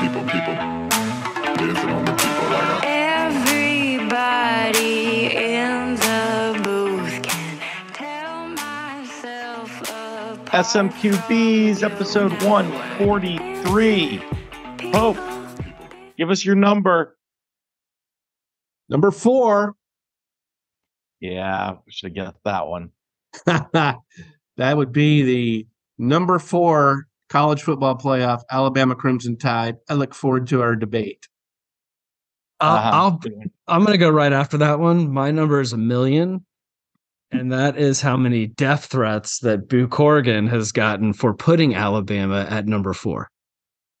people, people. Dancing on the people like a. Everybody in the booth can tell myself apart. SMQBs episode 143. Hope, give us your number. Number four. Yeah, we should get that one. that would be the number four college football playoff, Alabama Crimson Tide. I look forward to our debate. I'll, Uh-huh. I'll I'm gonna go right after that one. My number is a million, and that is how many death threats that Boo Corrigan has gotten for putting Alabama at number four.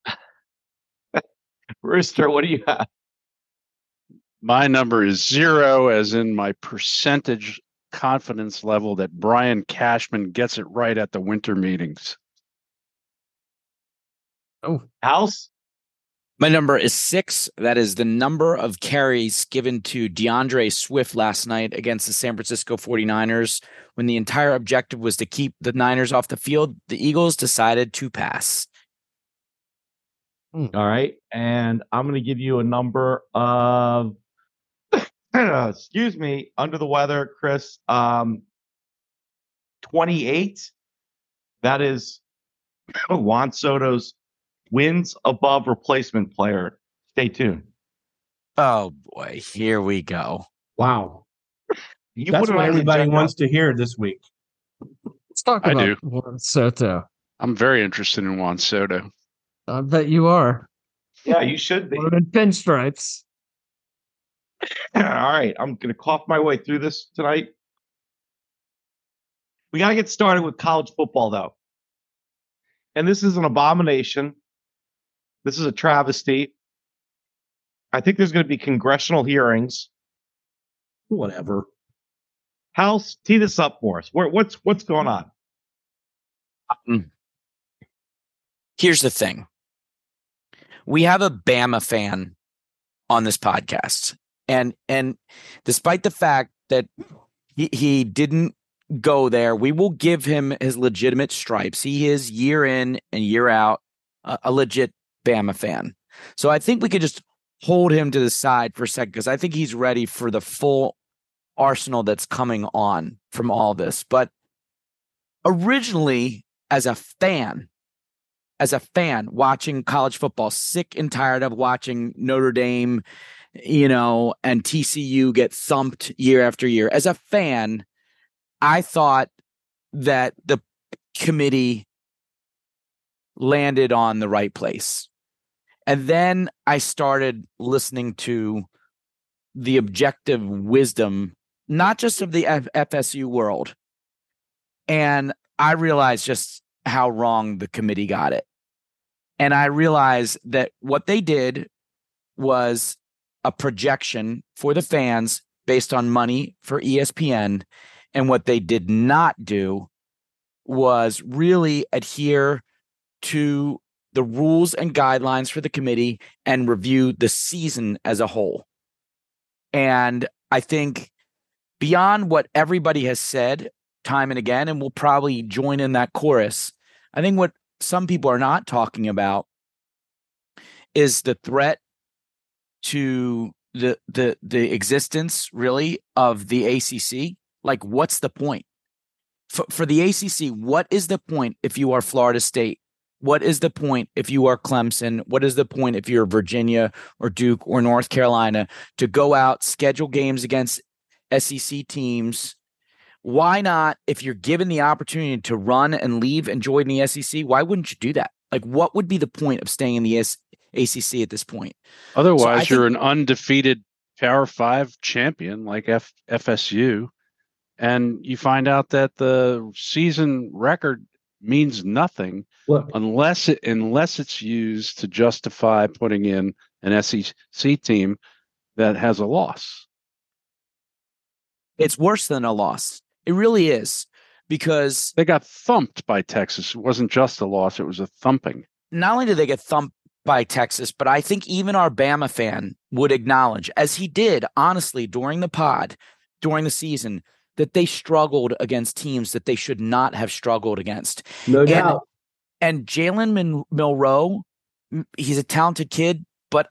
Rooster, what do you have? My number is zero, as in my percentage confidence level that Brian Cashman gets it right at the winter meetings. Oh, House? My number is six. That is the number of carries given to DeAndre Swift last night against the San Francisco 49ers. When the entire objective was to keep the Niners off the field, the Eagles decided to pass. All right. And I'm going to give you a number of, excuse me, under the weather, Chris. Um, 28. That is Juan Soto's wins above replacement player. Stay tuned. Oh boy, here we go. Wow. You That's put what everybody agenda. wants to hear this week. let's talk I about do. Juan Soto. I'm very interested in Juan Soto. I bet you are. Yeah, you should be. One in pinstripes. All right, I'm going to cough my way through this tonight. We got to get started with college football, though. And this is an abomination. This is a travesty. I think there's going to be congressional hearings. Whatever. House, tee this up for us. Where, what's what's going on? Um, here's the thing. We have a Bama fan on this podcast. And and despite the fact that he, he didn't go there, we will give him his legitimate stripes. He is year in and year out a, a legit Bama fan. So I think we could just hold him to the side for a second because I think he's ready for the full arsenal that's coming on from all this. But originally, as a fan, as a fan watching college football, sick and tired of watching Notre Dame, you know, and TCU get thumped year after year. As a fan, I thought that the committee landed on the right place. And then I started listening to the objective wisdom, not just of the F- FSU world. And I realized just how wrong the committee got it. And I realized that what they did was a projection for the fans based on money for ESPN. And what they did not do was really adhere to the rules and guidelines for the committee and review the season as a whole. And I think beyond what everybody has said time and again, and we'll probably join in that chorus, I think what some people are not talking about is the threat to the the the existence really of the ACC. Like, what's the point for for the ACC? What is the point if you are Florida State? What is the point if you are Clemson? What is the point if you're Virginia or Duke or North Carolina to go out, schedule games against SEC teams? Why not, if you're given the opportunity to run and leave and join the SEC, why wouldn't you do that? Like, what would be the point of staying in the S- ACC at this point? Otherwise, So you're an undefeated Power Five champion like F- FSU, and you find out that the season record means nothing Look, unless it unless it's used to justify putting in an SEC team that has a loss. It's worse than a loss. It really is because They got thumped by Texas. It wasn't just a loss; it was a thumping. not only did they get thumped by Texas, but I think even our Bama fan would acknowledge, as he did honestly during the pod, during the season, that they struggled against teams that they should not have struggled against. no And- doubt. And Jalen Min- Milroe he's a talented kid, but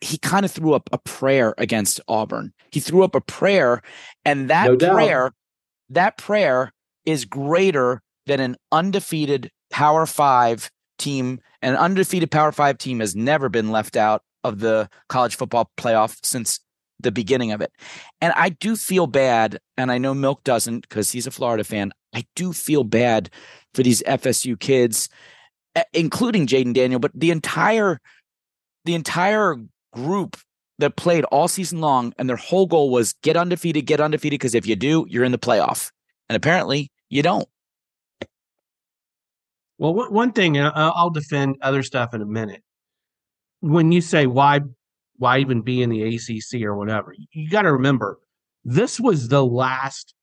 he kind of threw up a prayer against Auburn. He threw up a prayer, and that No doubt. prayer, that prayer is greater than an undefeated Power Five team. An undefeated Power Five team has never been left out of the college football playoff since the beginning of it. And I do feel bad, and I know Milk doesn't because he's a Florida fan. I do feel bad for these FSU kids, eh, including Jaden Daniel, but the entire the entire group that played all season long, and their whole goal was get undefeated, get undefeated, because if you do, you're in the playoff. And apparently, you don't. Well, one thing, and I'll defend other stuff in a minute. When you say why, why even be in the ACC or whatever, you got to remember this was the last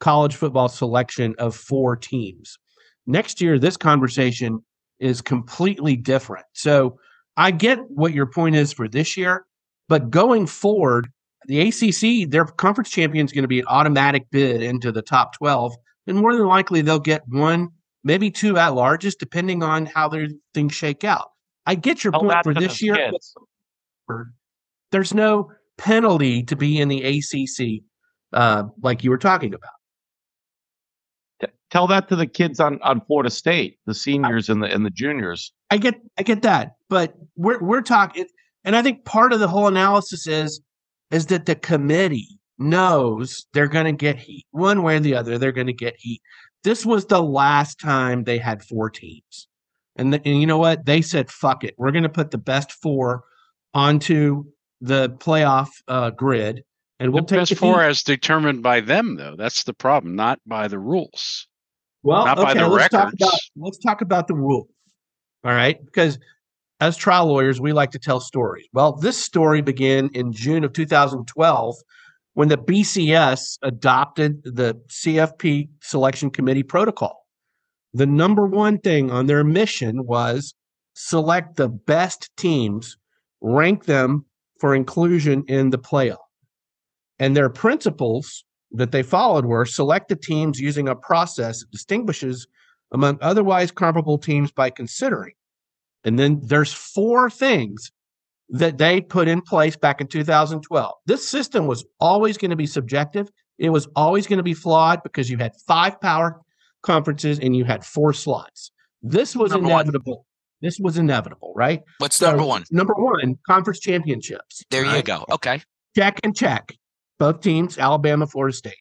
college football selection of four teams. Next year, this conversation is completely different. So I get what your point is for this year, but going forward, the ACC, their conference champion is going to be an automatic bid into the top 12, and more than likely they'll get one maybe two at larges, depending on how their things shake out. I get your point for this year. but There's no penalty to be in the ACC, uh, like you were talking about. T- Tell that to the kids on, on Florida State, the seniors and the and the juniors. I get, I get that, but we're we're talking, and I think part of the whole analysis is is that the committee knows they're going to get heat one way or the other. They're going to get heat. This was the last time they had four teams, and, the, and you know what? They said, "Fuck it, we're going to put the best four onto the playoff uh, grid, and we'll the take best the four heat." as determined by them, though. That's the problem, not by the rules. Well, not by the let's talk records. about let's talk about the rules. All right, because as trial lawyers, we like to tell stories. Well, this story began in June of 2012 when the BCS adopted the CFP selection committee protocol. The number one thing on their mission was select the best teams, rank them for inclusion in the playoff. And their principles that they followed were select the teams using a process that distinguishes among otherwise comparable teams by considering. And then there's four things that they put in place back in 2012. This system was always going to be subjective. It was always going to be flawed because you had five power conferences and you had four slots. This was Number inevitable. This was inevitable, right? What's So, number one? Number one, conference championships. There you go. Okay. check and check. Both teams, Alabama, Florida State.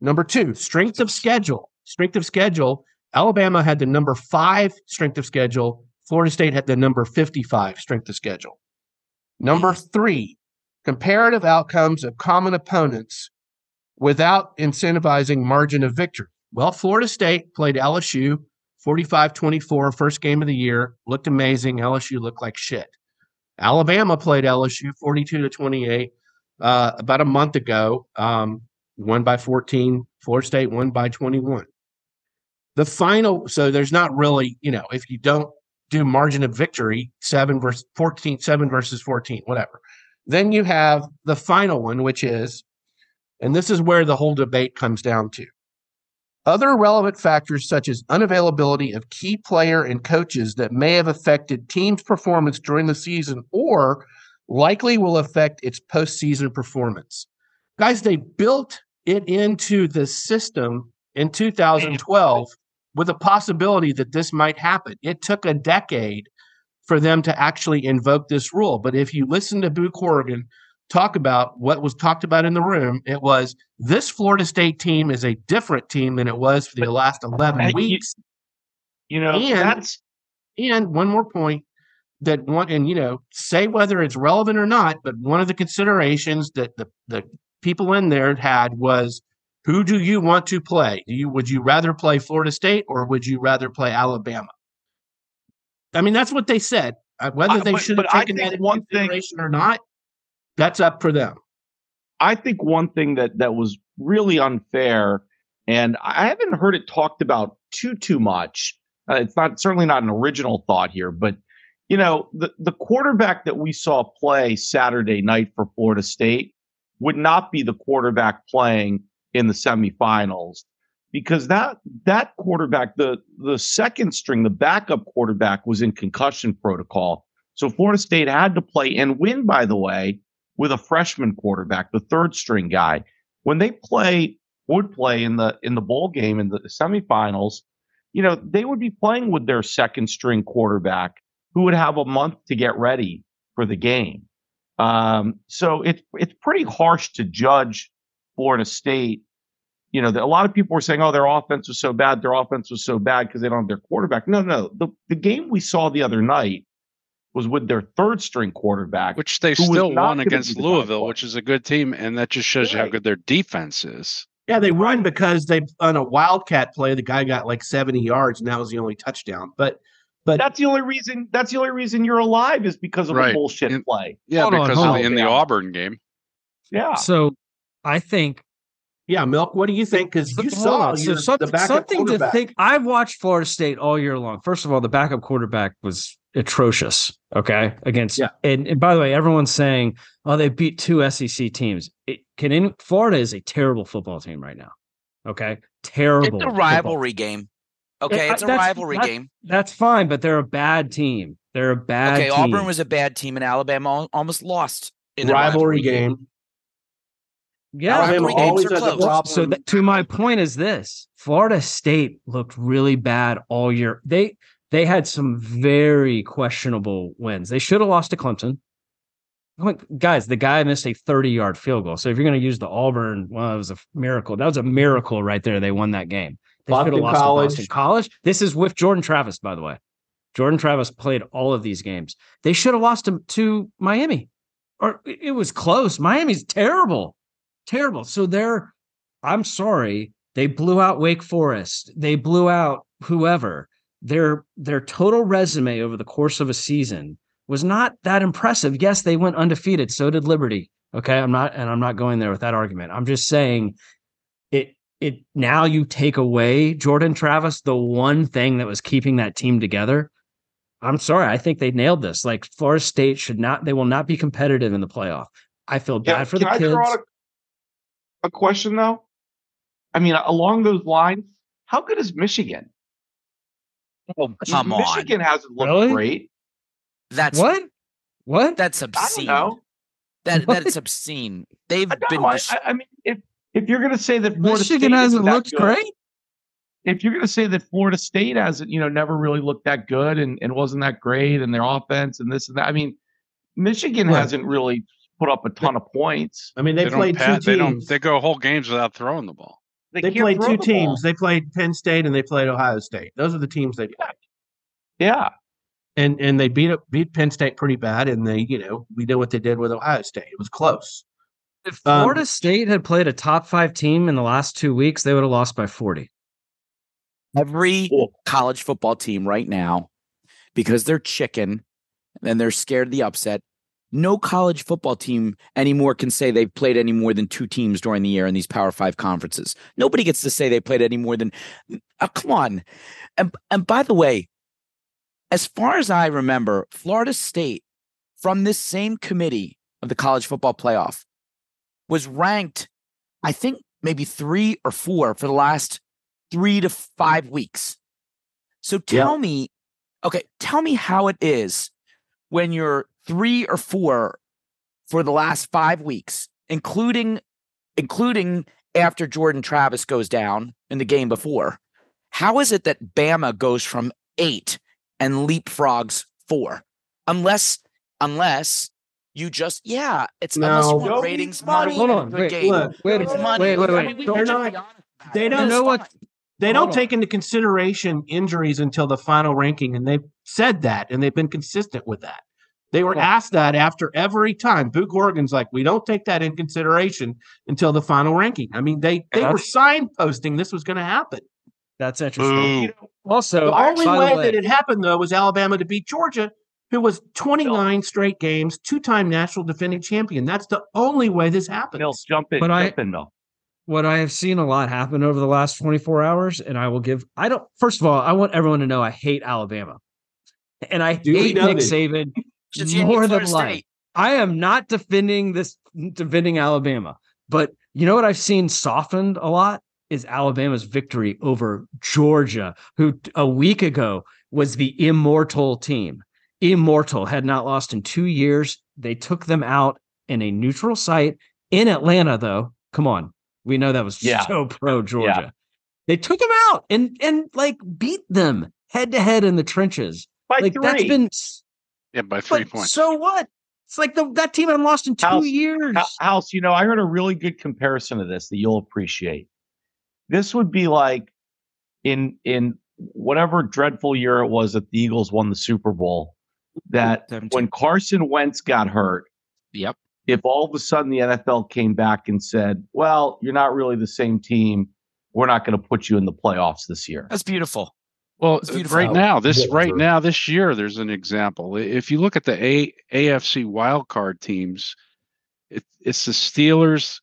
Number two, strength of schedule. Strength of schedule. Alabama had the number five strength of schedule. Florida State had the number 55 strength of schedule. Number three, comparative outcomes of common opponents without incentivizing margin of victory. Well, Florida State played LSU 45 24, first game of the year. Looked amazing. LSU looked like shit. Alabama played LSU 42 to 28 uh, about a month ago, um, won by 14. Florida State won by 21. The final, so there's not really, you know, if you don't do margin of victory, seven versus 14, seven versus 14, whatever. Then you have the final one, which is, and this is where the whole debate comes down to. Other relevant factors such as unavailability of key player and coaches that may have affected team's performance during the season or likely will affect its postseason performance. Guys, they built it into the system in 2012 with a possibility that this might happen. It took a decade for them to actually invoke this rule. But if you listen to Boo Corrigan talk about what was talked about in the room, it was this Florida State team is a different team than it was for the last 11 Hey, you- weeks. You know, And- that's And one more point that one, and you know, say whether it's relevant or not, but one of the considerations that the, the people in there had was who do you want to play? Do you would you rather play Florida State or would you rather play Alabama? I mean, that's what they said. Uh, Whether I- they but- should have taken that into one thing- consideration or not, that's up for them. I think one thing that that was really unfair, and I haven't heard it talked about too too much. Uh, it's not certainly not an original thought here, but you know the the quarterback that we saw play Saturday night for Florida State would not be the quarterback playing in the semifinals. because that that quarterback, the the second string, the backup quarterback, was in concussion protocol. So Florida State had to play and win, by the way, with a freshman quarterback, the third string guy. When they play would play in the in the bowl game in the semifinals, you know, they would be playing with their second string quarterback who would have a month to get ready for the game. Um, so it's it's pretty harsh to judge Florida State. You know, a lot of people were saying, "Oh, their offense was so bad. Their offense was so bad because they don't have their quarterback." No, no. The the game we saw the other night was with their third string quarterback, which they still won against Louisville, one. which is a good team, and that just shows you how good their defense is. Yeah, they won because they on a wildcat play, the guy got like 70 yards, and that was the only touchdown. But but That's the only reason. That's the only reason you're alive is because of a Right. bullshit And- play. Yeah, Hold because hold of on. the, in the Auburn game. Yeah. So I think yeah, Milk, what do you think? Because you saw on. so your- some- the backup something to think. I've watched Florida State all year long. First of all, the backup quarterback was atrocious. Okay, against Yeah. and, and by the way, everyone's saying, "Oh, they beat two SEC teams." It, can any, Florida is a terrible football team right now. Okay, terrible. It's a football. rivalry game. Okay, Yeah, uh, it's a rivalry that- game. That's fine, but they're a bad team. They're a bad. Okay, team. Auburn was a bad team, and Alabama almost lost in a rivalry game. Yeah, Alabama rivalry games always are close. problem. So that, to my point is this: Florida State looked really bad all year. They they had some very questionable wins. They should have lost to Clemson. I mean, guys, the guy missed a 30 yard field goal. So if you're going to use the Auburn, well, it was a miracle. That was a miracle right there. They won that game. They should have lost College. to Boston College. This is with Jordan Travis, by the way. Jordan Travis played all of these games. They should have lost to, to Miami, or it it was close. Miami's terrible, terrible. So they're, I'm sorry, they blew out Wake Forest. They blew out whoever. Their their total resume over the course of a season was not that impressive. Yes, they went undefeated. So did Liberty. Okay, I'm not, and I'm not going there with that argument. I'm just saying it. It now you take away Jordan Travis, the one thing that was keeping that team together. I'm sorry. I think they nailed this. Like Florida State should not, they will not be competitive in the playoff. I feel bad Can- for the kids. Throw out a, a question though? I mean, along those lines, how good is Michigan? Oh, come on. Michigan hasn't looked Really? great. That's what? What? That's I don't obscene. know. That What? that's obscene. They've I, been I, I- I mean, if if you're going to say that Florida Michigan State hasn't looked good, great. if you're going to say that Florida State hasn't, you know, never really looked that good and, and wasn't that great and their offense and this and that, I mean, Michigan Right. hasn't really put up a ton of points. I mean, they, They, played don't pat, two they don't teams. they go whole games without throwing the ball. They, can't played two the teams. ball. They played Penn State and they played Ohio State. Those are the teams they played. Yeah. And and they beat up beat Penn State pretty bad. And they, you know, we know what they did with Ohio State. It was close. If Um, Florida State had played a top five team in the last two weeks, they would have lost by 40. every Cool. college football team right now because they're chicken and they're scared of the upset. No college football team anymore can say they've played any more than two teams during the year in these Power Five conferences. Nobody gets to say they played any more than. Oh, come on, and and by the way, as far as I remember, Florida State from this same committee of the college football playoff was ranked, I think maybe three or four for the last three to five weeks. So tell me, okay, tell me how it is when you're three or four for the last five weeks, including including after Jordan Travis goes down in the game before. How is it that Bama goes from eight and leapfrogs four? Unless unless you just yeah, it's unless you No. want Don't ratings, money, Hold on, wait, game. look, Wait It's minute. money. Wait, wait, I wait. mean, They're not- be honest about they don't- know what? They don't take into consideration injuries until the final ranking, and they've said that, and they've been consistent with that. They were asked that after every time. Boo Corrigan's like, we don't take that in consideration until the final ranking. I mean, they they were signposting this was going to happen. That's interesting. Boo. You know, Also, The only way, the way, that it happened though was Alabama to beat Georgia, who was 29 straight games, two-time national defending champion. That's the only way this happens. Mill, jump in. But I- in, Mill. what I have seen a lot happen over the last 24 hours, and I will give, I don't, first of all, I want everyone to know I hate Alabama. And I Duly hate Nick. Saban Hate more than life. I am not defending this, defending Alabama. But you know what I've seen softened a lot is Alabama's victory over Georgia, who a week ago was the immortal team. Immortal had not lost in two years. They took them out in a neutral site in Atlanta, though. Come on. We know that was Yeah. so pro Georgia. They took them out and and like beat them head to head in the trenches. By like three. that's been Yeah, by three but points. so what? It's like the, that team hadn't lost in two House- years. House, you know, I heard a really good comparison of this that you'll appreciate. This would be like in in whatever dreadful year it was that the Eagles won the Super Bowl. That 17. when Carson Wentz got hurt, Yep. if all of a sudden the NFL came back and said, "Well, you're not really the same team. We're not going to put you in the playoffs this year." That's beautiful. Well, right now, this right now, this year, there's an example. If you look at the A, AFC wildcard teams, it, it's the Steelers,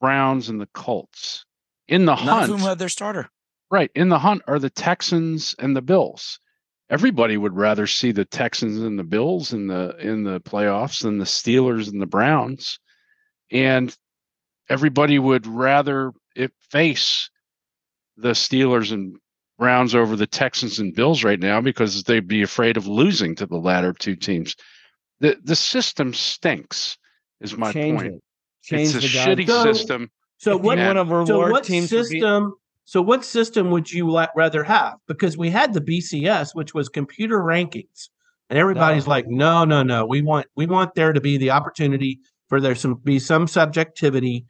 Browns, and the Colts. In the None of hunt, whom had their starter. right in the hunt are the Texans and the Bills. Everybody would rather see the Texans and the Bills in the in the playoffs than the Steelers and the Browns, and everybody would rather it face the Steelers and Browns over the Texans and Bills right now because they'd be afraid of losing to the latter two teams. The the system stinks, is my Change point. it. Change It's a the shitty. So- system. So what? you want to So reward what teams for being- system? So what system would you la- rather have? Because we had the BCS, which was computer rankings, and everybody's No. like, no, no, no. We want we want there to be the opportunity for there some be some subjectivity,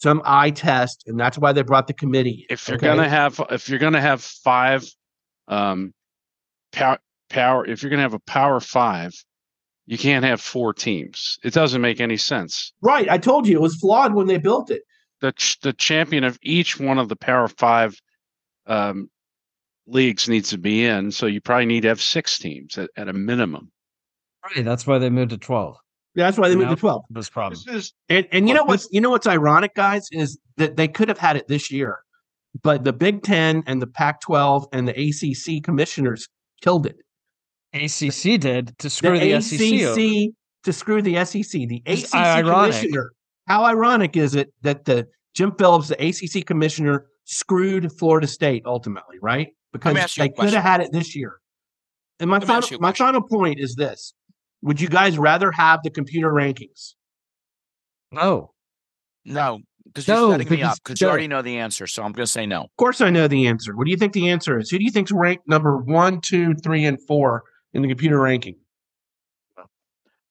some eye test, and that's why they brought the committee. if you're okay? gonna have if you're gonna have five um power power if you're gonna have a power five you can't have four teams it doesn't make any sense right, I told you it was flawed when they built it. the ch- the champion of each one of the power five um leagues needs to be in so you probably need to have six teams at, at a minimum Right, that's why they moved to 12. That's why they moved No. to twelve. This problem. This is And and you Look, know what's you know what's ironic, guys, is that they could have had it this year, but the Big Ten and the Pac-12 and the ACC commissioners killed it. ACC did to screw the, the, ACC SEC. over. to screw the SEC. The It's ACC ironic. commissioner. How ironic is it that the Jim Phillips, the ACC commissioner, screwed Florida State ultimately, right? Because ask you a they could have had it this year. And my Let final, ask you a my question. final point is this: Would you guys rather have the computer rankings? No. No, because you're setting me up because you already know the answer. So I'm going to say no. Of course, I know the answer. What do you think the answer is? Who do you think's ranked number one, two, three, and four in the computer ranking?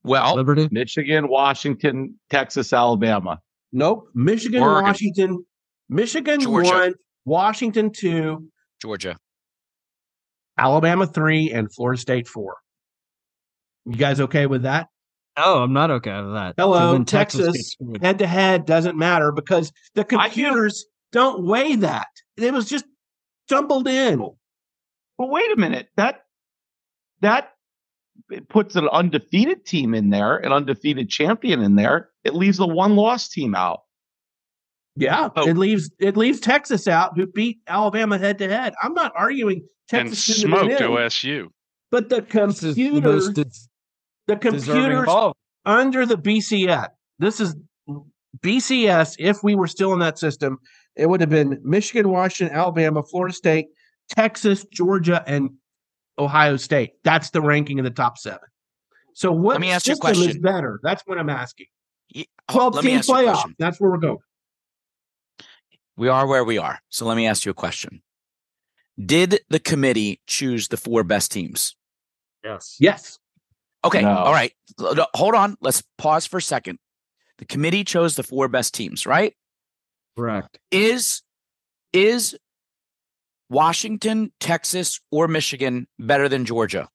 Well, Liberty. Michigan, Washington, Texas, Alabama. Nope. Michigan, Oregon. Washington, Michigan Georgia. one, Washington two, Georgia. Alabama three, and Florida State four. You guys okay with that? No, I'm not okay with that. Hello, then Texas. gets. Head to head doesn't matter because the computers don't weigh that. It was just jumbled in. But wait a minute. That that puts an undefeated team in there, an undefeated champion in there. It leaves the one loss team out. Yeah, Oh. it leaves it leaves Texas out, who beat Alabama head to head. I'm not arguing Texas shouldn't smoked in, OSU but the This is the most de- the computers under the BCS. This is BCS. If we were still in that system, it would have been Michigan, Washington, Alabama, Florida State, Texas, Georgia, and Ohio State. That's the ranking of the top seven. So what Let me ask you a system is better? That's what I'm asking. Twelve let team ask you a playoff. That's where we're going. We are where we are. So let me ask you a question. Did the committee choose the four best teams? Yes. Yes. Okay. No. All right. Hold on. Let's pause for a second. The committee chose the four best teams, right? Correct. Is is Washington, Texas, or Michigan better than Georgia?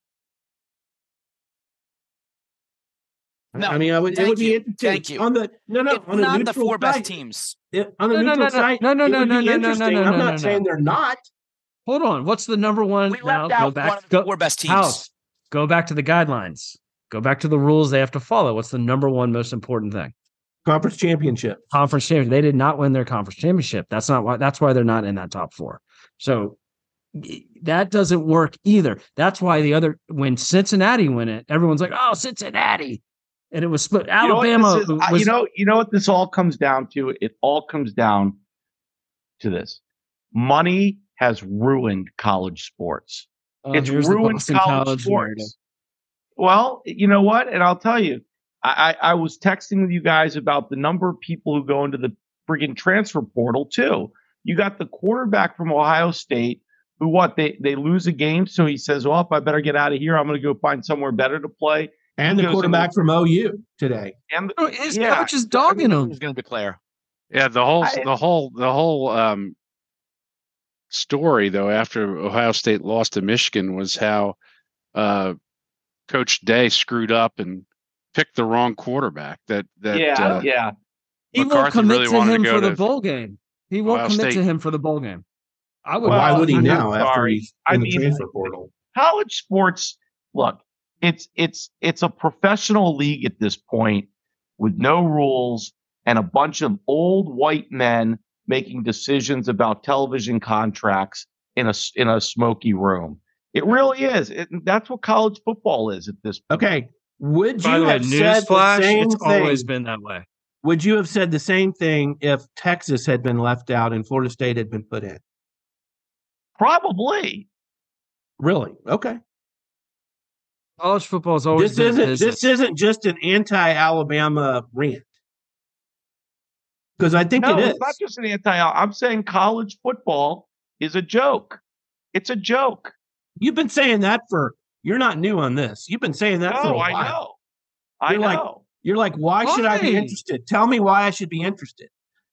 No. I mean, I would, it Thank would be you. interesting. Thank you. On the no, no, It's on not the neutral four best teams. it- on a No, no, neutral no, no. site, No, no, no, no, no, no, no, no, I'm not no, saying no. they're not. Hold on. What's the number one? We now, left go out back. one of the go, four best teams. House. Go back to the guidelines. Go back to the rules they have to follow. What's the number one most important thing? Conference championship. Conference championship. They did not win their conference championship. That's not why. That's why they're not in that top four. So that doesn't work either. That's why the other when Cincinnati win it, everyone's like, "Oh, Cincinnati," and it was split. You know Alabama is? Was you know, you know what this all comes down to? It all comes down to this. Money has ruined college sports. Oh, it's ruined Boston college, narrative. sports. Well, you know what? And I'll tell you, I, I, I was texting with you guys about the number of people who go into the friggin' transfer portal too. You got the quarterback from Ohio State who what they they lose a game, so he says, "Well, if I better get out of here, I'm going to go find somewhere better to play." And the Goes into- quarterback from OU today. And Oh, His Yeah. coach is dogging him. He's going to declare? Yeah, the whole I- the whole the whole um story though after Ohio State lost to Michigan was how uh Coach Day screwed up and picked the wrong quarterback. That that yeah, uh, yeah. He won't McCarthy commit really to wanted to him go for the bowl game. He won't Ohio commit to him for the bowl game. I would. Well, Why would he I'm now after sorry. he's I the mean- transfer portal? college sports look it's it's it's a professional league at this point with no rules and a bunch of old white men making decisions about television contracts in a s- in a smoky room it really is it, that's what college football is at this point Okay. Would By you the way, have said the newsflash, same it's thing? always been that way. Would you have said the same thing if Texas had been left out and Florida State had been put in? probably Really? Okay. College football has always This been isn't business. this isn't just an anti-Alabama rant. Because I think no it is. it's not just an anti i'm saying college football is a joke it's a joke You've been saying that for you're not new on this. You've been saying that for a while. i know i You're like, know You're like, why should I be interested? Tell me why I should be interested.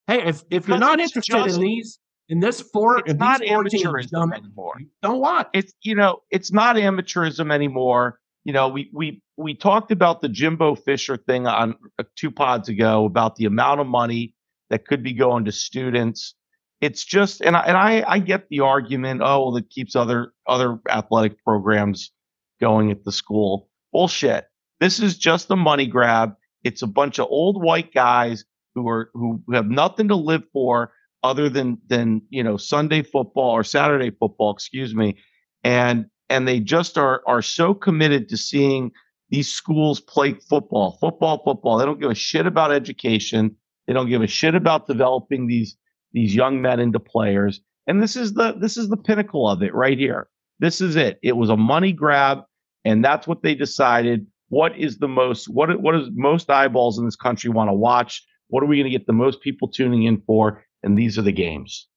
Hey, if, if you're not interested just- in these in this four it's in not amateurism anymore don't watch. it's you know it's not amateurism anymore you know we we we talked about the jimbo fisher thing on uh, two pods ago about the amount of money that could be going to students. It's just and i and i, I get the argument oh well, that keeps other other athletic programs going at the school. Bullshit. This is just a money grab. It's a bunch of old white guys who are who have nothing to live for other than than you know Sunday football or Saturday football, excuse me, and and they just are are so committed to seeing these schools play football, football, football. They don't give a shit about education. They don't give a shit about developing these these young men into players. And this is the this is the pinnacle of it right here. This is it. It was a money grab, and that's what they decided. What is the most what what is most eyeballs in this country want to watch? What are we going to get the most people tuning in for? And these are the games.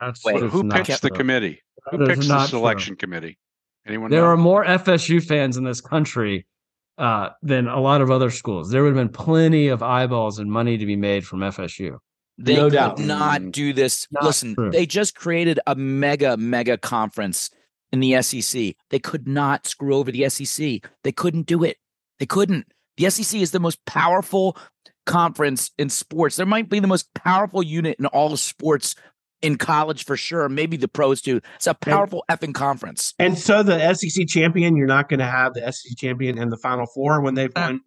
That's Wait, that is who not picks the true. committee? Who That is picks the not true. selection committee? Anyone There know? are more FSU fans in this country uh, than a lot of other schools. There would have been plenty of eyeballs and money to be made from FSU. They No could doubt. not do this. Not Listen, true. they just created a mega, mega conference in the SEC. They could not screw over the SEC. They couldn't do it. They couldn't. The SEC is the most powerful conference in sports. There might be the most powerful unit in all of sports in college for sure. Maybe the pros too. It's a powerful effing conference. And so the SEC champion, you're not going to have the SEC champion in the Final Four when they've uh. won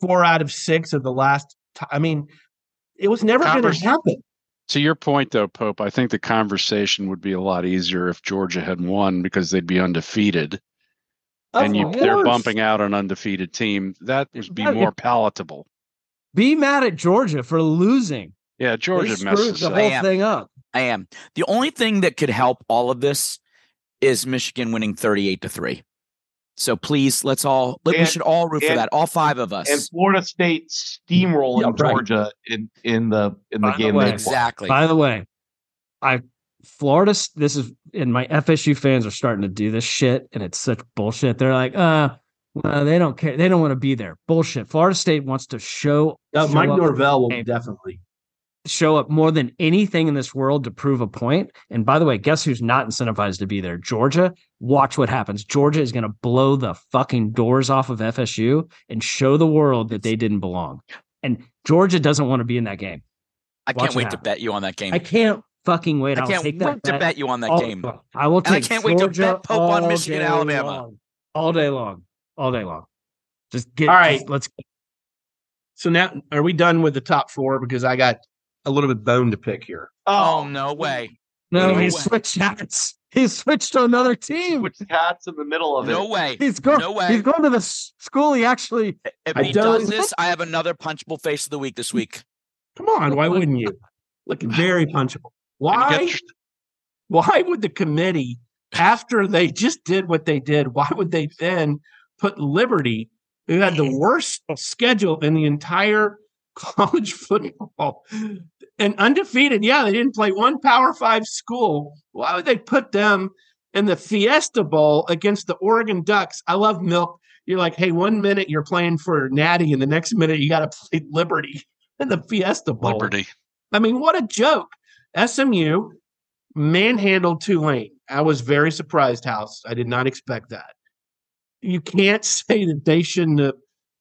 four out of six of the last. T- I mean, it was never going to happen. To your point, though, Pope, I think the conversation would be a lot easier if Georgia had won because they'd be undefeated, Of and you, they're bumping out an undefeated team. That would be more palatable. Be mad at Georgia for losing. Yeah, Georgia screwed messes the up. Whole thing up. I am. The only thing that could help all of this is Michigan winning 38 to 3. So please, let's all let, we should all root for that. All five of us. And Florida State steamrolling Yeah, right. Georgia in in the in the By the game. way, they exactly. By the way, I Florida. This is and my FSU fans are starting to do this shit, and it's such bullshit. They're like, uh, well, they don't care. They don't want to be there. Bullshit. Florida State wants to show Uh, show Mike up- Norvell will Hey. definitely. Show up more than anything in this world to prove a point. And by the way, guess who's not incentivized to be there? Georgia. Watch what happens. Georgia is going to blow the fucking doors off of FSU and show the world that they didn't belong. And Georgia doesn't want to be in that game. I watch can't it wait to bet you on that game. I can't fucking wait. I will take. I'll can't take wait that to bet bet you on that all- game. I will take. And I can't wait to Georgia bet Pope on all Michigan, day Alabama. long. all day long, all day long. Just get All right. just- let's So now, are we done with the top four? Because I got a little bit bone to pick here. oh, no way. no. No He way. switched hats. He switched to another team. Which hats in the middle of it. No way. He's going. No way. He's going to the school. He actually. If he does this, I have another punchable face of the week this week. Come on, why wouldn't you? Looking very punchable. Why? And you get- why would the committee, after they just did what they did, why would they then put Liberty, who had the worst schedule in the entire college football and undefeated? Yeah, they didn't play one Power Five school. Why would they put them in the Fiesta Bowl against the Oregon Ducks? I love Milk. You're like, hey, one minute you're playing for Natty, and the next minute you got to play Liberty in the Fiesta Bowl. Liberty. I mean, what a joke. SMU manhandled Tulane. I was very surprised, House. I did not expect that. You can't say that they shouldn't have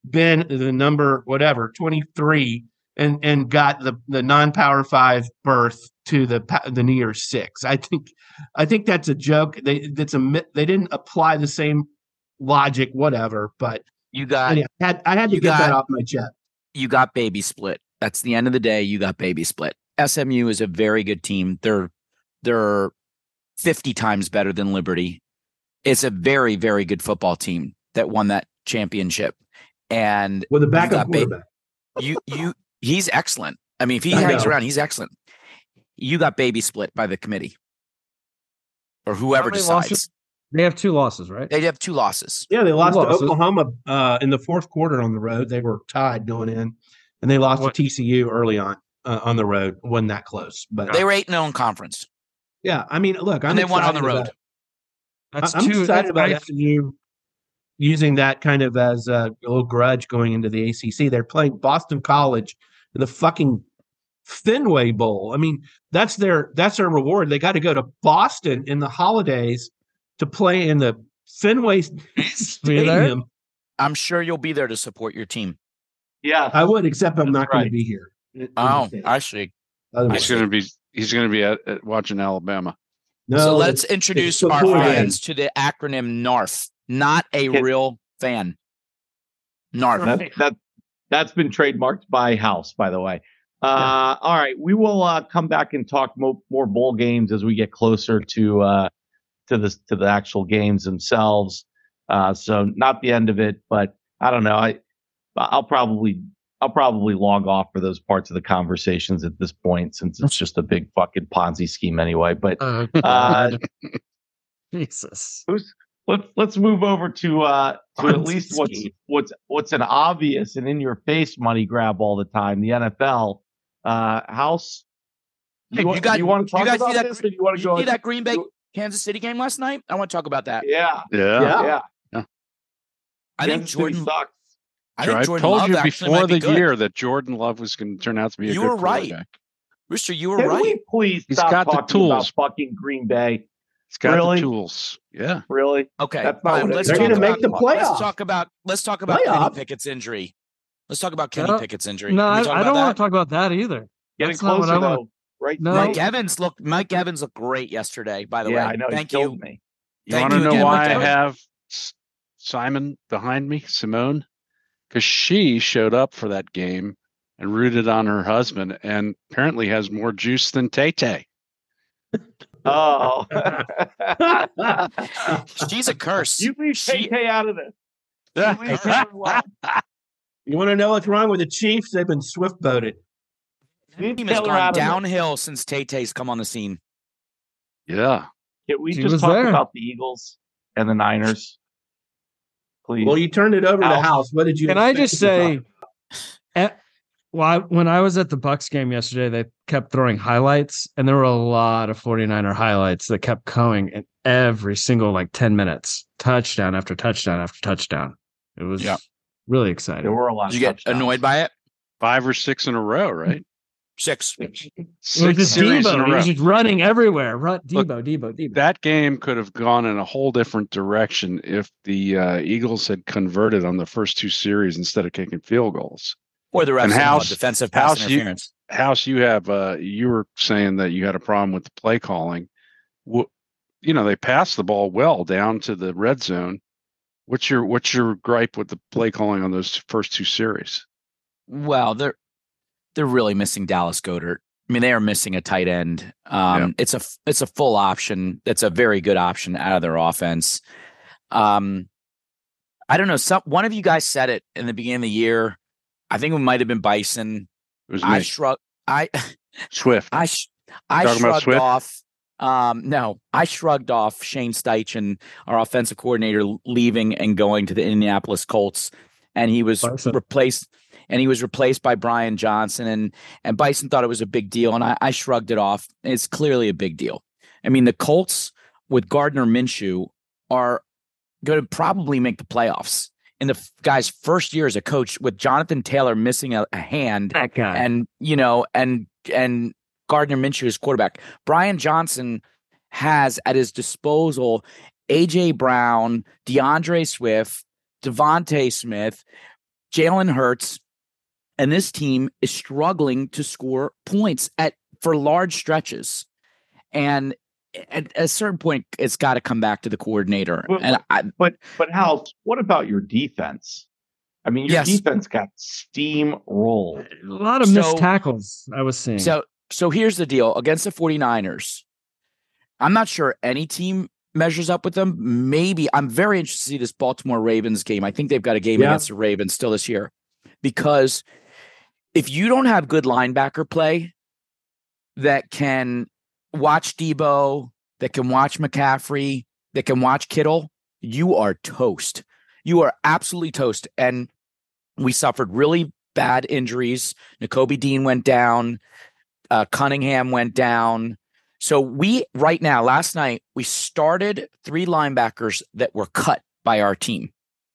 been the number whatever 23 and and got the the non-power 5 berth to the the New Year's 6. I think I think that's a joke. They that's a they didn't apply the same logic whatever, but You got anyway, I had I had to get that off my chest. you got baby split. That's the end of the day. You got baby split. SMU is a very good team. They're they're 50 times better than Liberty. It's a very, very good football team that won that championship. And With a got backup ba- quarterback. you you he's excellent. I mean, if he I hangs know. around, he's excellent. You got baby split by the committee. Or whoever decides. losses? They have two losses, right? They have two losses. Yeah, they lost to losses. Oklahoma uh, in the fourth quarter on the road. They were tied going in, and they lost What- to TCU early on uh, on the road. wasn't that close, but They were 8 0 in conference. yeah, I mean, look, I'm And they won on the road. about- That's I'm two. excited about that's- SMU using that kind of as a little grudge going into the ACC. They're playing Boston College in the fucking Fenway Bowl. I mean, that's their that's their reward. They got to go to Boston in the holidays to play in the Fenway? Stadium. I'm sure you'll be there to support your team. Yeah. I would, except I'm That's not going to be here. in- in the Oh, States. I see. Otherwise- He's going to be. He's going to be at, at watching Alabama. No, so let's it's- introduce it's our before fans to the acronym NARF, not a Okay. real fan. NARF. That, that that's been trademarked by House, by the way. Uh, All right, we will uh, come back and talk mo- more bowl games as we get closer to uh, to the to the actual games themselves. Uh, so not the end of it, but I don't know. I I'll probably I'll probably log off for those parts of the conversations at this point since it's just a big fucking Ponzi scheme anyway. But Oh, uh, Jesus. who's let's let's move over to uh to at least what's what's what's an obvious and in your face money grab all the time the NFL uh house Hey, you, you want, got- you want to you talk guys about see that this gr- or do you want to you go see that Green Bay Kansas City game last night? I want to talk about that. yeah Yeah. yeah, I think Kansas City Jordan. sucks I Sure, think I Jordan told Love you before be the good. year that Jordan Love was going to turn out to be a You good were right. quarterback. Rooster, you were Can right. we please He's stop got the talking about fucking Green Bay He's got Really? the tools. Yeah. really Okay, That's not um, fine, let's talk They're gonna about make the Let's talk about let's talk about Kenny Pickett's injury. Let's talk about Kenny No, Pickett's injury. No, I, I don't want to talk about that either. getting That's closer I wanna- though right No. Mike Evans looked. Mike Evans looked great yesterday. By the yeah way, I know thank he you. me You Thank want to you know again, why Mike I have Simon behind me, Simone? Because she showed up for that game and rooted on her husband and apparently has more juice than Tay Tay. Oh She's a curse. you leave She- KK out of this You leave her alone. You want to know what's wrong with the Chiefs? They've been swift boated. Leave team has gone out of this. downhill since Tay Tay's come on the scene. yeah. Can we She just was talk there. about the Eagles and the Niners, please? Well, you turned it over to House. What did you? Can I just say, talk at, well, I, when I was at the Bucks game yesterday, they kept throwing highlights, and there were a lot of 49er highlights that kept coming in every single like 10 minutes, touchdown after touchdown after touchdown. It was Yeah. really exciting. there were a lot. Did you get touchdowns. annoyed by it? Five or six in a row, right? Six. It was Six just series in a Debo. He row. was just running everywhere. Run, Look, Debo, Debo, Debo. That game could have gone in a whole different direction if the uh, Eagles had converted on the first two series instead of kicking field goals. Or the refs House- defensive pass House, you- interference. House, you have uh, you were saying that you had a problem with the play calling. Wh- you know they passed the ball well down to the red zone. What's your what's your gripe with the play calling on those first two series? Well, they're they're really missing Dallas Goedert. I mean, they are missing a tight end. Um, Yeah. It's a it's a full option. That's a very good option out of their offense. Um, I don't know. Some one of you guys said it in the beginning of the year. I think it might have been Bison. It was me, I shrug. I Swift. I sh- I shrugged off. Um, no, I shrugged off Shane Steichen, our offensive coordinator, leaving and going to the Indianapolis Colts, and he was Bison. replaced. And he was replaced by Brian Johnson, and and Bison thought it was a big deal, and I, I shrugged it off. It's clearly a big deal. I mean, the Colts with Gardner Minshew are going to probably make the playoffs in the guy's first year as a coach, with Jonathan Taylor missing a, a hand That guy. and you know, and and Gardner Minshew is quarterback. Brian Johnson has at his disposal AJ Brown, D'Andre Swift, DeVonta Smith, Jalen Hurts, and this team is struggling to score points at for large stretches. And at a certain point, it's got to come back to the coordinator. Well, and I, But but Hal, what about your defense? I mean, your Yes. defense got steamrolled. a lot of missed tackles I was seeing. So so here's the deal against the 49ers. I'm not sure any team measures up with them. Maybe I'm very interested to see this Baltimore Ravens game. I think they've got a game Yeah. against the Ravens still this year. Because if you don't have good linebacker play that can watch Deebo, that can watch McCaffrey, that can watch Kittle, you are toast. You are absolutely toast. And we suffered really bad injuries. Nakobe Dean went down. Uh, Cunningham went down. So we right now, last night, we started three linebackers that were cut by our team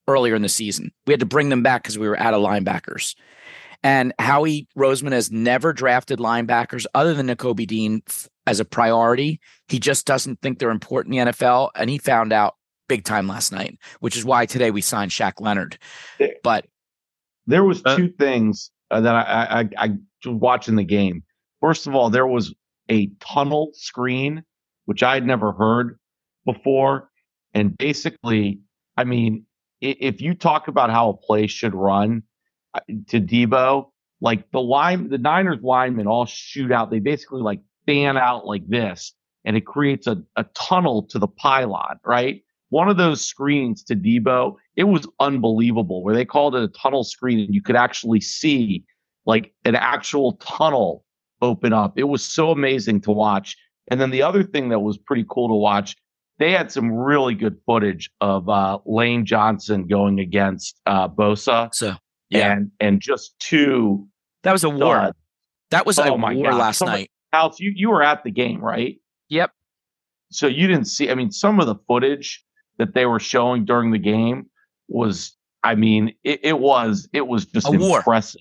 earlier in the season. We had to bring them back because we were out of linebackers. And Howie Roseman has never drafted linebackers other than Nakobe Dean as a priority. He just doesn't think they're important in the NFL. And he found out big time last night, which is why today we signed Shaq Leonard. But There was Uh, two things uh, that I, I, I, I was watching the game. First of all, there was a tunnel screen, which I had never heard before. And basically, I mean, if you talk about how a play should run uh, to Deebo, like the line, the Niners linemen all shoot out. They basically like fan out like this, and it creates a, a tunnel to the pylon, right? One of those screens to Deebo, it was unbelievable where they called it a tunnel screen and you could actually see like an actual tunnel open up. It was so amazing to watch. And then the other thing that was pretty cool to watch, they had some really good footage of uh, Lane Johnson going against uh, Bosa so yeah, and and just two that was a war. studs. That was a Oh my war God. last Somebody- night. House, you you were at the game, right? Yep. So you didn't see. I mean, some of the footage that they were showing during the game was. I mean, it, it was it was just A war. impressive.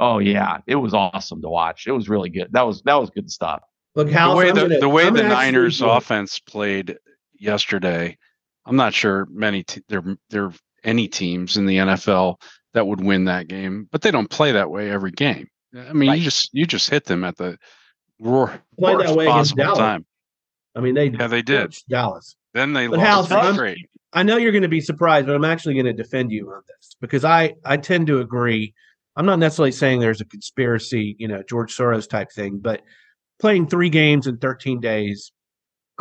Oh yeah, it was awesome to watch. It was really good. That was that was good stuff. Look, the way I'm the, gonna- the way I'm the Niners offense played yesterday, I'm not sure many te- there there are any teams in the NFL that would win that game, but they don't play that way every game. I mean, Right. you just you just hit them at the roar, Played that way against Dallas. time. I mean, they Yeah, they did. Dallas. Then they But lost. House, I'm- I know you're going to be surprised, but I'm actually going to defend you on this because I I tend to agree. I'm not necessarily saying there's a conspiracy, you know, George Soros type thing, but playing three games in 13 days,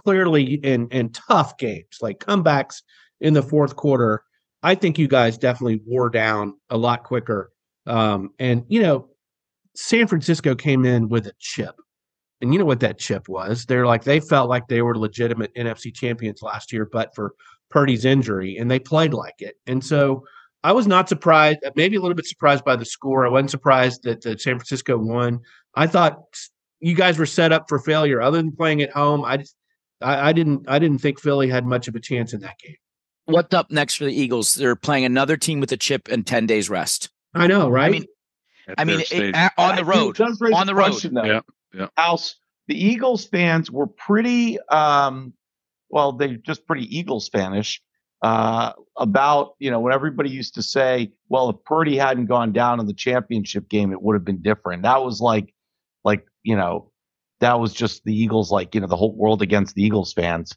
clearly in in tough games like comebacks in the fourth quarter, I think you guys definitely wore down a lot quicker. Um, and you know, San Francisco came in with a chip. And you know what that chip was? They're like they felt like they were legitimate NFC champions last year, but for Purdy's injury, and they played like it. And so I was not surprised, uh, maybe a little bit surprised by the score. I wasn't surprised that, the San Francisco won. I thought you guys were set up for failure. Other than playing at home, I just I, I didn't I didn't think Philly had much of a chance in that game. What's up next for the Eagles? They're playing another team with a chip and 10 days rest. I know, right? I mean, at I mean, it- on the road. it does raise on the road. question, though. Yeah, yeah. House, the Eagles fans were pretty, um, well, they're just pretty Eagles fanish uh, about, you know, when everybody used to say, well, if Purdy hadn't gone down in the championship game, it would have been different. That was like, like, you know, that was just the Eagles, like, you know, the whole world against the Eagles fans.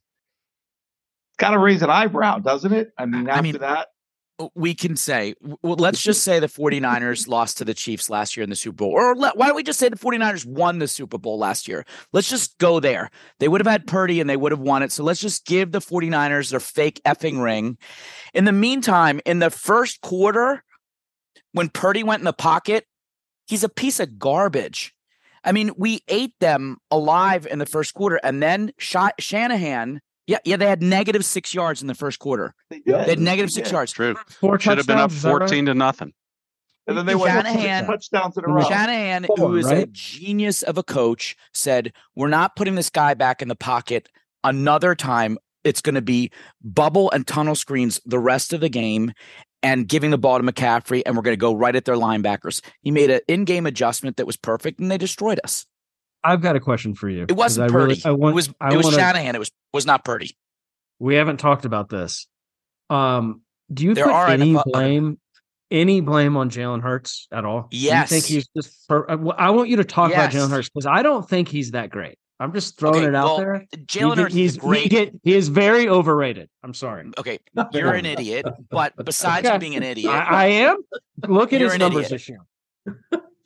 Got to raise an eyebrow, doesn't it? I mean, I after mean, that, we can say, well, let's just say the 49ers lost to the Chiefs last year in the Super Bowl. Or let, why don't we just say the 49ers won the Super Bowl last year? Let's just go there. They would have had Purdy and they would have won it. So let's just give the 49ers their fake effing ring. In the meantime, in the first quarter, when Purdy went in the pocket, he's a piece of garbage. I mean, we ate them alive in the first quarter, and then Shanahan. Yeah, yeah, they had negative six yards in the first quarter. They They had did. negative They six did. yards. True. Four Should have been up touchdowns, is that right? 14 to nothing. And then they went Shanahan- six touchdowns in a From row. Shanahan, who Four, is a genius of a coach, said, We're not putting this guy back in the pocket another time. It's going to be bubble and tunnel screens the rest of the game and giving the ball to McCaffrey, and we're going to go right at their linebackers. He made an in game adjustment that was perfect, and they destroyed us. I've got a question for you. It wasn't I really- Purdy. I want, it was I it was wanna- Shanahan. It was was not Purdy. We haven't talked about this. Um, do you There put any NFL blame, any blame on Jalen Hurts at all? Do you think he's just. For, I I want you to talk about Jalen Hurts because I don't think he's that great. I'm just throwing Okay, it out well, there. Jalen Hurts he's is great. He, get, he is very overrated. I'm sorry. okay, you're an idiot. But besides Okay. being an idiot, I, I am. Look at his numbers idiot. this year.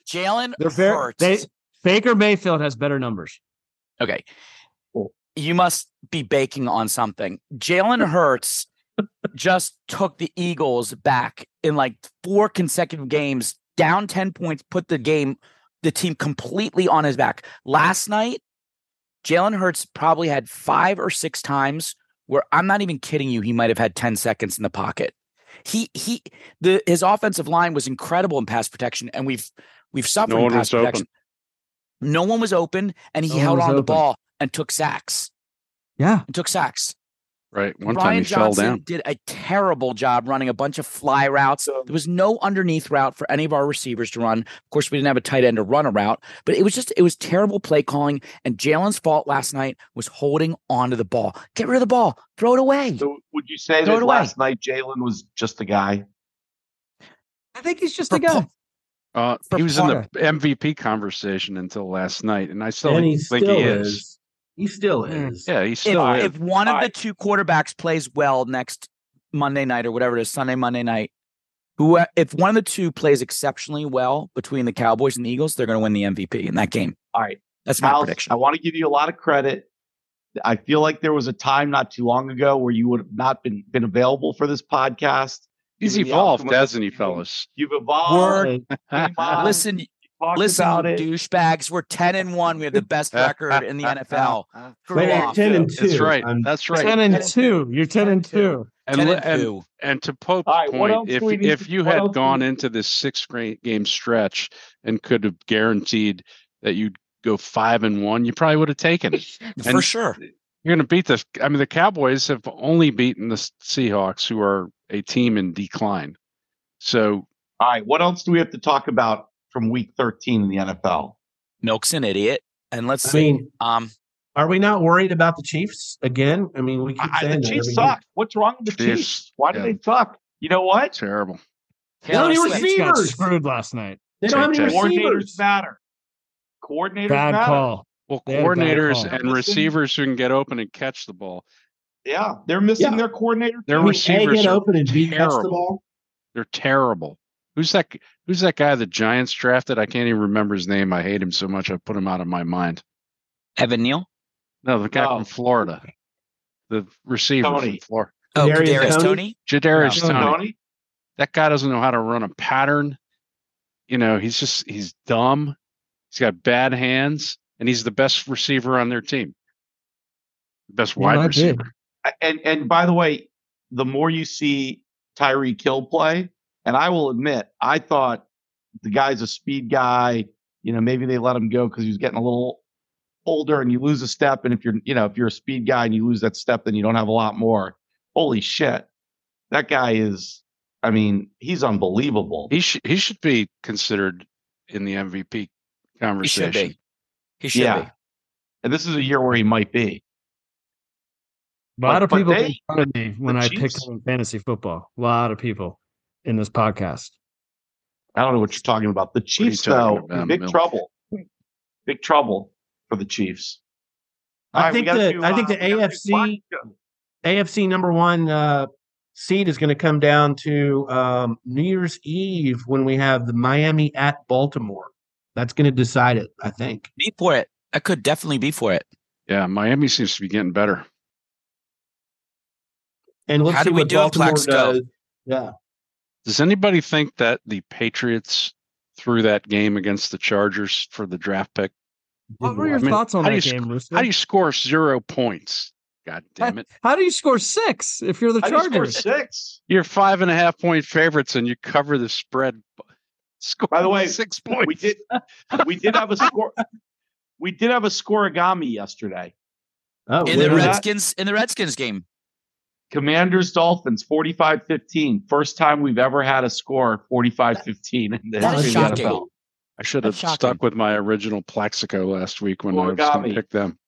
Jalen They're very. Hurts. They, Baker Mayfield has better numbers. Okay. You must be baking on something. Jalen Hurts just took the Eagles back in like four consecutive games, down 10 points, put the game, the team completely on his back. Last night, Jalen Hurts probably had five or six times where I'm not even kidding you, he might have had 10 seconds in the pocket. He he the his offensive line was incredible in pass protection, and we've we've suffered No in pass was open. Protection. No one was open, and he No held on to the ball and took sacks. Yeah. And took sacks. Right. One time Brian he fell Johnson down. did a terrible job running a bunch of fly routes. There was no underneath route for any of our receivers to run. Of course, we didn't have a tight end to run a route, but it was just it was terrible play calling. And Jalen's fault last night was holding onto the ball. Get rid of the ball, throw it away. So would you say Throw it that last night Jalen was just a guy? I think he's just For a guy. Uh, he was in the MVP conversation until last night, and I still and he think still he is. is. He still Mm. is. Yeah, he If, still is. if one of the two quarterbacks plays well next Monday night or whatever it is, Sunday, Monday night, who if one of the two plays exceptionally well between the Cowboys and the Eagles, they're going to win the MVP in that game. All right. That's my House, prediction. I want to give you a lot of credit. I feel like there was a time not too long ago where you would have not been been available for this podcast. He's Given evolved, outcome of hasn't he, fellas? You've evolved. Word. came Listen, listen, about you it. douchebags. We're ten and one. We have the best record in the NFL. Screw Wait, off. ten and two. That's right. I'm- That's right. Ten and two. You're ten and two. and, Ten and and, two. and to Pope's All right, what point, if do we need if to- you had gone we- into this six game stretch and could have guaranteed that you'd go five and one, you probably would have taken it. For And- sure. You're going to beat the. I mean, the Cowboys have only beaten the Seahawks, who are a team in decline. So All right. What else do we have to talk about from week 13 in the NFL? Milk's an idiot. And let's I see. mean, Um, are we not worried about the Chiefs again? I mean, we keep I, saying the that Chiefs every year. suck. What's wrong with the Chiefs, Chiefs? Why do they suck? You know what? terrible. Taylor How many Swift- Chiefs got receivers? screwed last night. They don't have any Check, check. Coordinators receivers. matter. Coordinators Bad matter. call. Well, They had a bad coordinators call. and receivers who can get open and catch the ball. Yeah, they're missing Yeah. their coordinator. Their I mean, receivers get are open and B the terrible. ball. They're terrible. Who's that? Who's that guy the Giants drafted? I can't even remember his name. I hate him so much. I put him out of my mind. Evan Neal. No, the guy No. from Florida, the receiver Toney. from Florida, Oh, Kadarius Kadarius Toney. Jadarius No. Toney. Toney? That guy doesn't know how to run a pattern. You know, he's just he's dumb. He's got bad hands, and he's the best receiver on their team. Best wide I receiver. did. And and by the way, the more you see Tyreek Hill play, and I will admit, I thought the guy's a speed guy. You know, maybe they let him go because he was getting a little older, and you lose a step. And if you're, you know, if you're a speed guy and you lose that step, then you don't have a lot more. Holy shit, that guy is. I mean, he's unbelievable. He should he should be considered in the MVP conversation. He should conversation. be. He should yeah, be. and this is a year where he might be. A lot But- of people they- made fun of me when I Chiefs- picked him in fantasy football. A lot of people in this podcast. I don't know what you're talking about. The Chiefs, though, about, big Milk? trouble. Big trouble for the Chiefs. All I right, think the do, I think uh, the we gotta do AFC AFC number one uh, seed is going to come down to um, New Year's Eve when we have the Miami at Baltimore. That's going to decide it, I think. Be for it. I could definitely be for it. Yeah, Miami seems to be getting better. And let's How see do we what do it, Baltimore Plaxico? does. Yeah, Does anybody think that the Patriots threw that game against the Chargers for the draft pick What were your I mean, thoughts on how that do you game, Rooster? How do you score zero points? God damn it! How do you score six if you're the How do you score Chargers? six. You're five and a half point favorites, and you cover the spread. Score By the way, six points. We did. We did have a score. We did have a scorigami yesterday. Oh, in the was that? Redskins in the Redskins game. Commanders Dolphins 45-15. First time we've ever had a score 45-15 in the That is history of the. NFL. I should have shocking. stuck with my original Plaxico last week when I was going to pick them.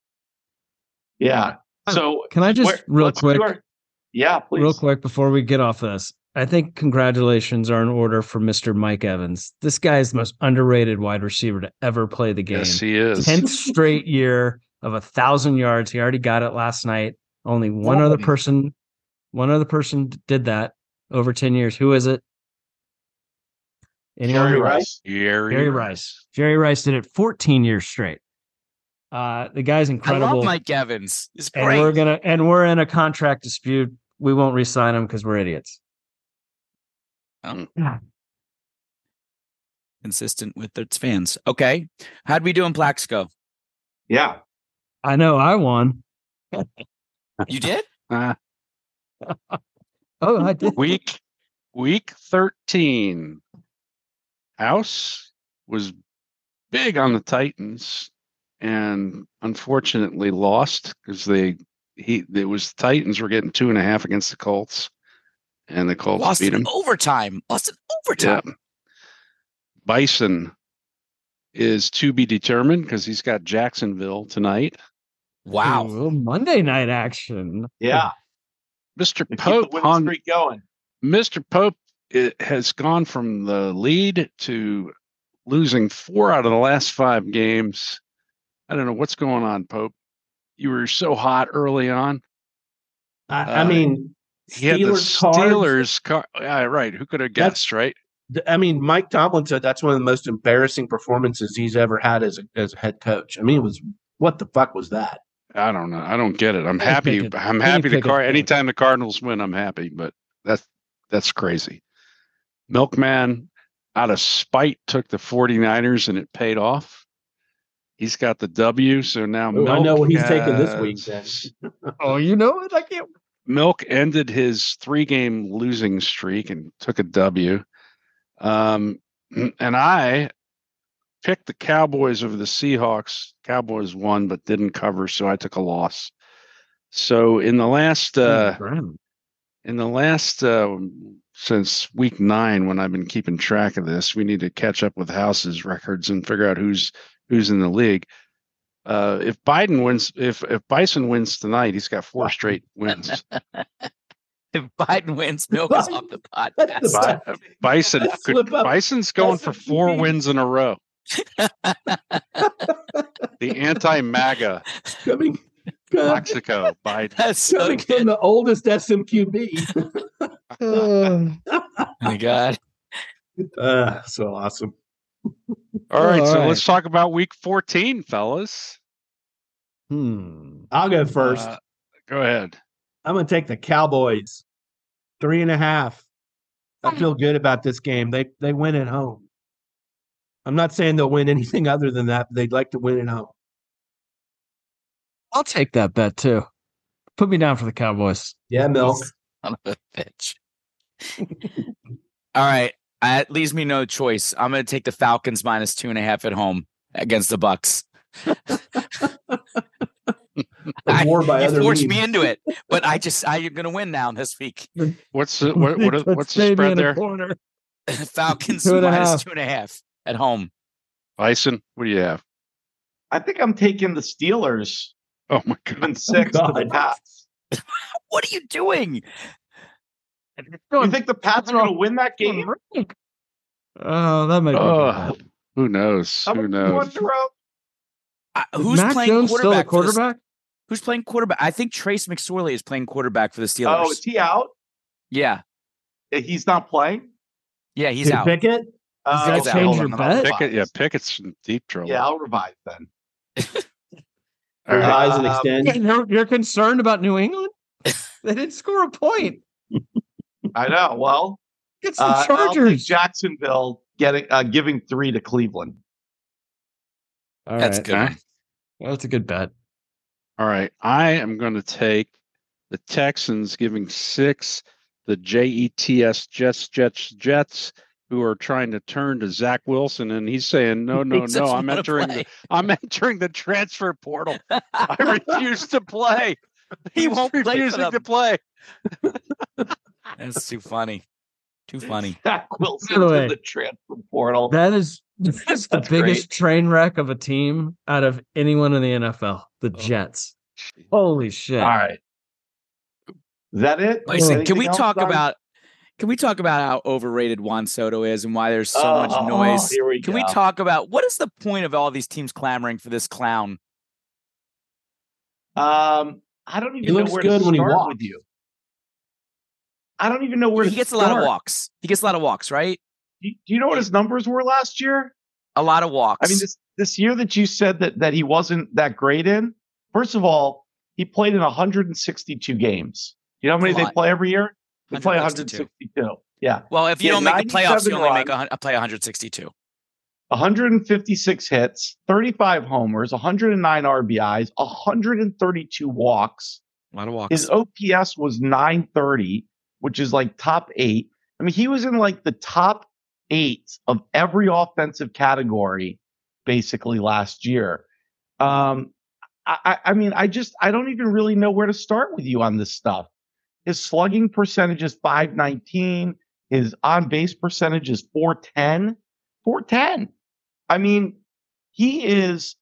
Yeah. So Can I just where- real quick, our- yeah, please. real quick before we get off this? I think congratulations are in order for Mr. Mike Evans. This guy is the most underrated wide receiver to ever play the game. Yes, he is. Tenth straight year of a thousand yards. He already got it last night. Only one other Quality. person, one other person did that over ten years. Who is it? Anyone? Jerry Rice. Jerry, Jerry Rice. Jerry Rice did it 14 years straight. Uh, the guy's I incredible. love Mike Evans. It's and we're gonna and we're in a contract dispute. We won't re-sign him because we're idiots. Consistent with its fans. Okay. How'd we do in Plaxico? Yeah. I know I won. You did? Uh, Oh, I did. week week 13 house was big on the titans and unfortunately lost because they he it was the titans were getting two and a half against the colts and the colts Lost beat in them overtime. Lost in overtime. yeah bison is to be determined because he's got jacksonville tonight Wow. Ooh, Monday night action. Yeah. Mr To keep the pope hung streak going. Mr. Pope it has gone from the lead to losing four out of the last five games. I don't know what's going on, Pope. You were so hot early on. I, I Uh, mean, He had the Steelers cards. Steelers. Car- yeah, right. Who could have That's- guessed, right? I mean, Mike Tomlin said that's one of the most embarrassing performances he's ever had as a as a head coach. I mean, it was what the fuck was that? I don't know. I don't get it. I'm happy. Pickett. I'm happy to Pickett. car. Anytime the Cardinals win, I'm happy. But that's that's crazy. Milkman, out of spite, took the 49ers and it paid off. He's got the W. So now Ooh, I know what he's taking this week, has- Oh, you know it? I can't. Milk ended his three game losing streak and took a W. Um, and I picked the Cowboys over the Seahawks. Cowboys won, but didn't cover, so I took a loss. So in the last uh, Grim. in the last uh, since week nine, when I've been keeping track of this, we need to catch up with House's records and figure out who's who's in the league. Uh, if Biden wins, if if Bison wins tonight, he's got four straight wins. If Biden wins, Milk is off the That's the podcast. Bison could. Bison's going That's for four wins in a row. The anti-MAGA Coming, coming, Mexico Biden. That's so coming good. from the oldest SMQB. Oh my God. uh, so awesome. All right, All so right. let's talk about week 14, fellas. Hmm. I'll go first. Uh, go ahead. I'm going to take the Cowboys. Three and a half. I feel good about this game. They they win at home. I'm not saying they'll win anything other than that, but they'd like to win at home. I'll take that bet too. Put me down for the Cowboys. Yeah, Milk. Son of a bitch. All right. That leaves me no choice. I'm going to take the Falcons minus two and a half at home against the Bucks. I- by you other forced means. me into it, but I just I'm going to win now this week. What's the what, what what's the spread there? corner. Falcons Two minus half. two and a half at home. Bison, what do you have? I think I'm taking the Steelers, Oh my god. even six to the God. Pats. What are you doing? You think the Pats are going to win that game? Oh, that might be. Oh, good. who knows? How Who knows? points in a row? Uh, who's Mac playing Jones still a quarterback? the- quarterback? who's playing quarterback? I think Trace McSorley is playing quarterback for the Steelers. Oh, is he out? yeah, He's not playing? yeah, he's Did out. Pickett? Uh, gotta change hold your on, I'll bet? revise. Pickett, yeah, Pickett's in deep trouble. Yeah, I'll revise then. All right. Revise and Um, extend. Hey, You're, you're concerned about New England? they didn't score a point. I know. Well, It's the uh, I'll Chargers. Jacksonville getting uh, giving three to Cleveland. All That's right. good. Okay. one. That's a good bet. All right. I am going to take the Texans giving six, the Jets, Jets, Jets, Jets, who are trying to turn to Zach Wilson, and he's saying, "No, no, no! I'm wanna entering. The. I'm entering the transfer portal. I refuse to play. He won't play for refusing to play. That's too funny. Too funny. Zach Wilson the to the transfer portal. That is that's the That's biggest train wreck of a team out of anyone in the NFL. The Oh. Jets. Holy shit. All right. Is that it? Listen, can we talk Don? about can we talk about how overrated Juan Soto is and why there's so much Oh, noise? Here we Can go. we talk about what is the point of all these teams clamoring for this clown? Um, I don't even He know looks where good to when he walks. with you. I don't even know where He to gets a lot of walks. He gets a lot of walks, right? Do you, do you know what his numbers were last year? A lot of walks. I mean, this this year that you said that that he wasn't that great in. First of all, he played in 162 games. You know how many they play every year? They play 162. 162. Yeah, well, if you don't make the playoffs, you only make runs. a, a play 162. 156 hits, 35 homers, 109 RBIs, 132 walks. A lot of walks. His OPS was 930, which is like top eight. I mean, he was in like the top eight of every offensive category basically last year. Um, I, I- I mean, I just I don't even really know where to start with you on this stuff. His slugging percentage is 519. His on base percentage is 410. 410. I mean, he is.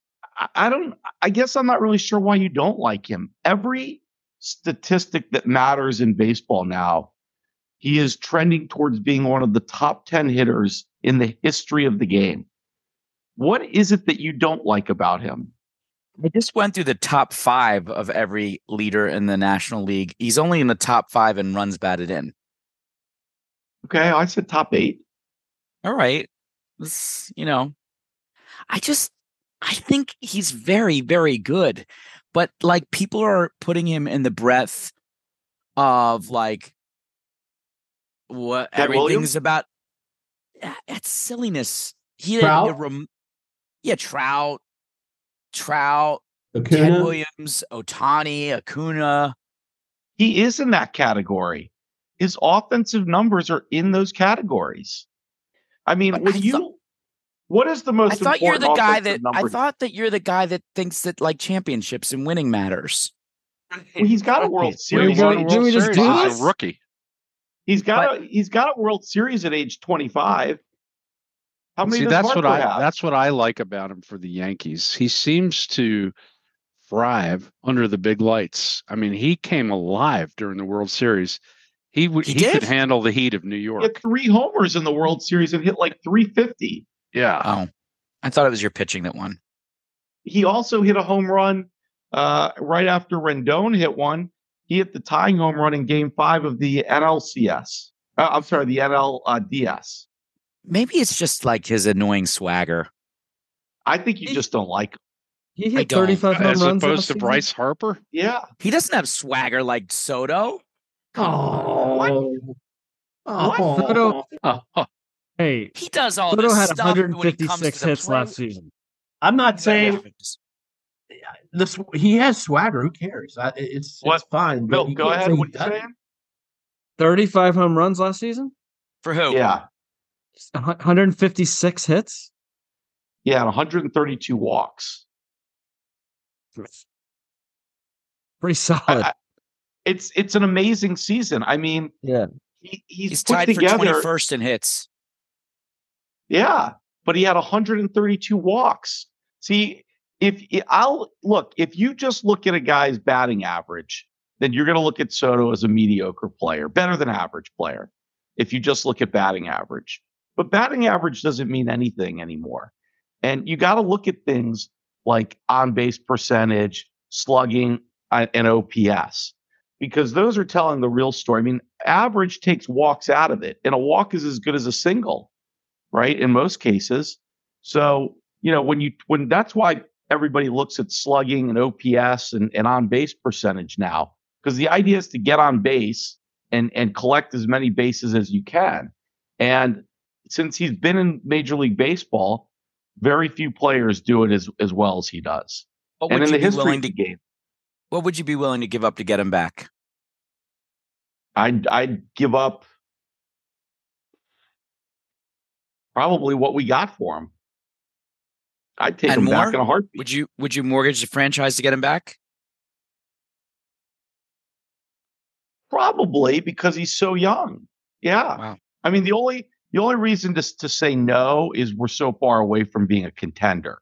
I- don't. I guess I'm not really sure why you don't like him. Every statistic that matters in baseball now, he is trending towards being one of the top 10 hitters in the history of the game. What is it that you don't like about him? I just went through the top five of every leader in the National League. He's only in the top five in runs batted in. Okay, I said top eight. All right. This, you know, I just, I think he's very, very good. But like people are putting him in the breadth of like what Ted everything's Williams? about. Yeah, That's silliness. He Trout? a rem- yeah, Trout, Trout, Ted Acuna, Williams, Ohtani, Acuna. He is in that category. His offensive numbers are in those categories. I mean, But when I you, thought- what is the most I thought you're the guy that I thought that you're the guy that thinks that like championships and winning matters. Well, he's got a World He's Series. won at a age Didn't we just 25. do He's a rookie. He's got a he's got a World Series at age 25. How many See, does that's what I have? that's what I like about him for the Yankees. He seems to thrive under the big lights. I mean, he came alive during the World Series. He would He he, could handle the heat of New He York. had three homers in the World Series and hit like 350. Yeah. Oh, I thought it was your pitching that won. He also hit a home run uh, right after Rendon hit one. He hit the tying home run in Game Five of the NLCS. Uh, I'm sorry, the NLDS. Maybe it's just like his annoying swagger. I think you just don't like him. He I hit 35 home As runs opposed last to season? Bryce Harper. Yeah, He doesn't have swagger like Soto. Oh. What? Oh. Soto- Oh, Hey, He does all Soto this had stuff when he 156 the hits last season. I'm not saying this. He has swagger. Who cares? I, it's What? it's fine. Bill, you go ahead. What are you saying? 35 home runs last season. For who? Yeah, A hun- 156 hits. yeah, and 132 walks. Pretty solid. I- it's it's an amazing season. I mean, yeah. he, he's, He's put tied together. for 21st in hits. Yeah, but he had 132 walks. See, if I'll look, if you just look at a guy's batting average, then you're going to look at Soto as a mediocre player, better than average player. If you just look at batting average, but batting average doesn't mean anything anymore. And you got to look at things like on base percentage, slugging, uh, and OPS because those are telling the real story. I mean, average takes walks out of it, and a walk is as good as a single right? In most cases. So, you know, when you, when that's why everybody looks at slugging and OPS and, and on base percentage now, because the idea is to get on base and, and collect as many bases as you can. And since he's been in Major League Baseball, very few players do it as, as well as he does. What and would in you the be willing to the game, what would you be willing to give up to get him back? I'd I'd give up probably what we got for him. I'd take And him back in a heartbeat. Would you would you mortgage the franchise to get him back? Probably because he's so young. Yeah. Wow. I mean, the only the only reason to to say no is we're so far away from being a contender.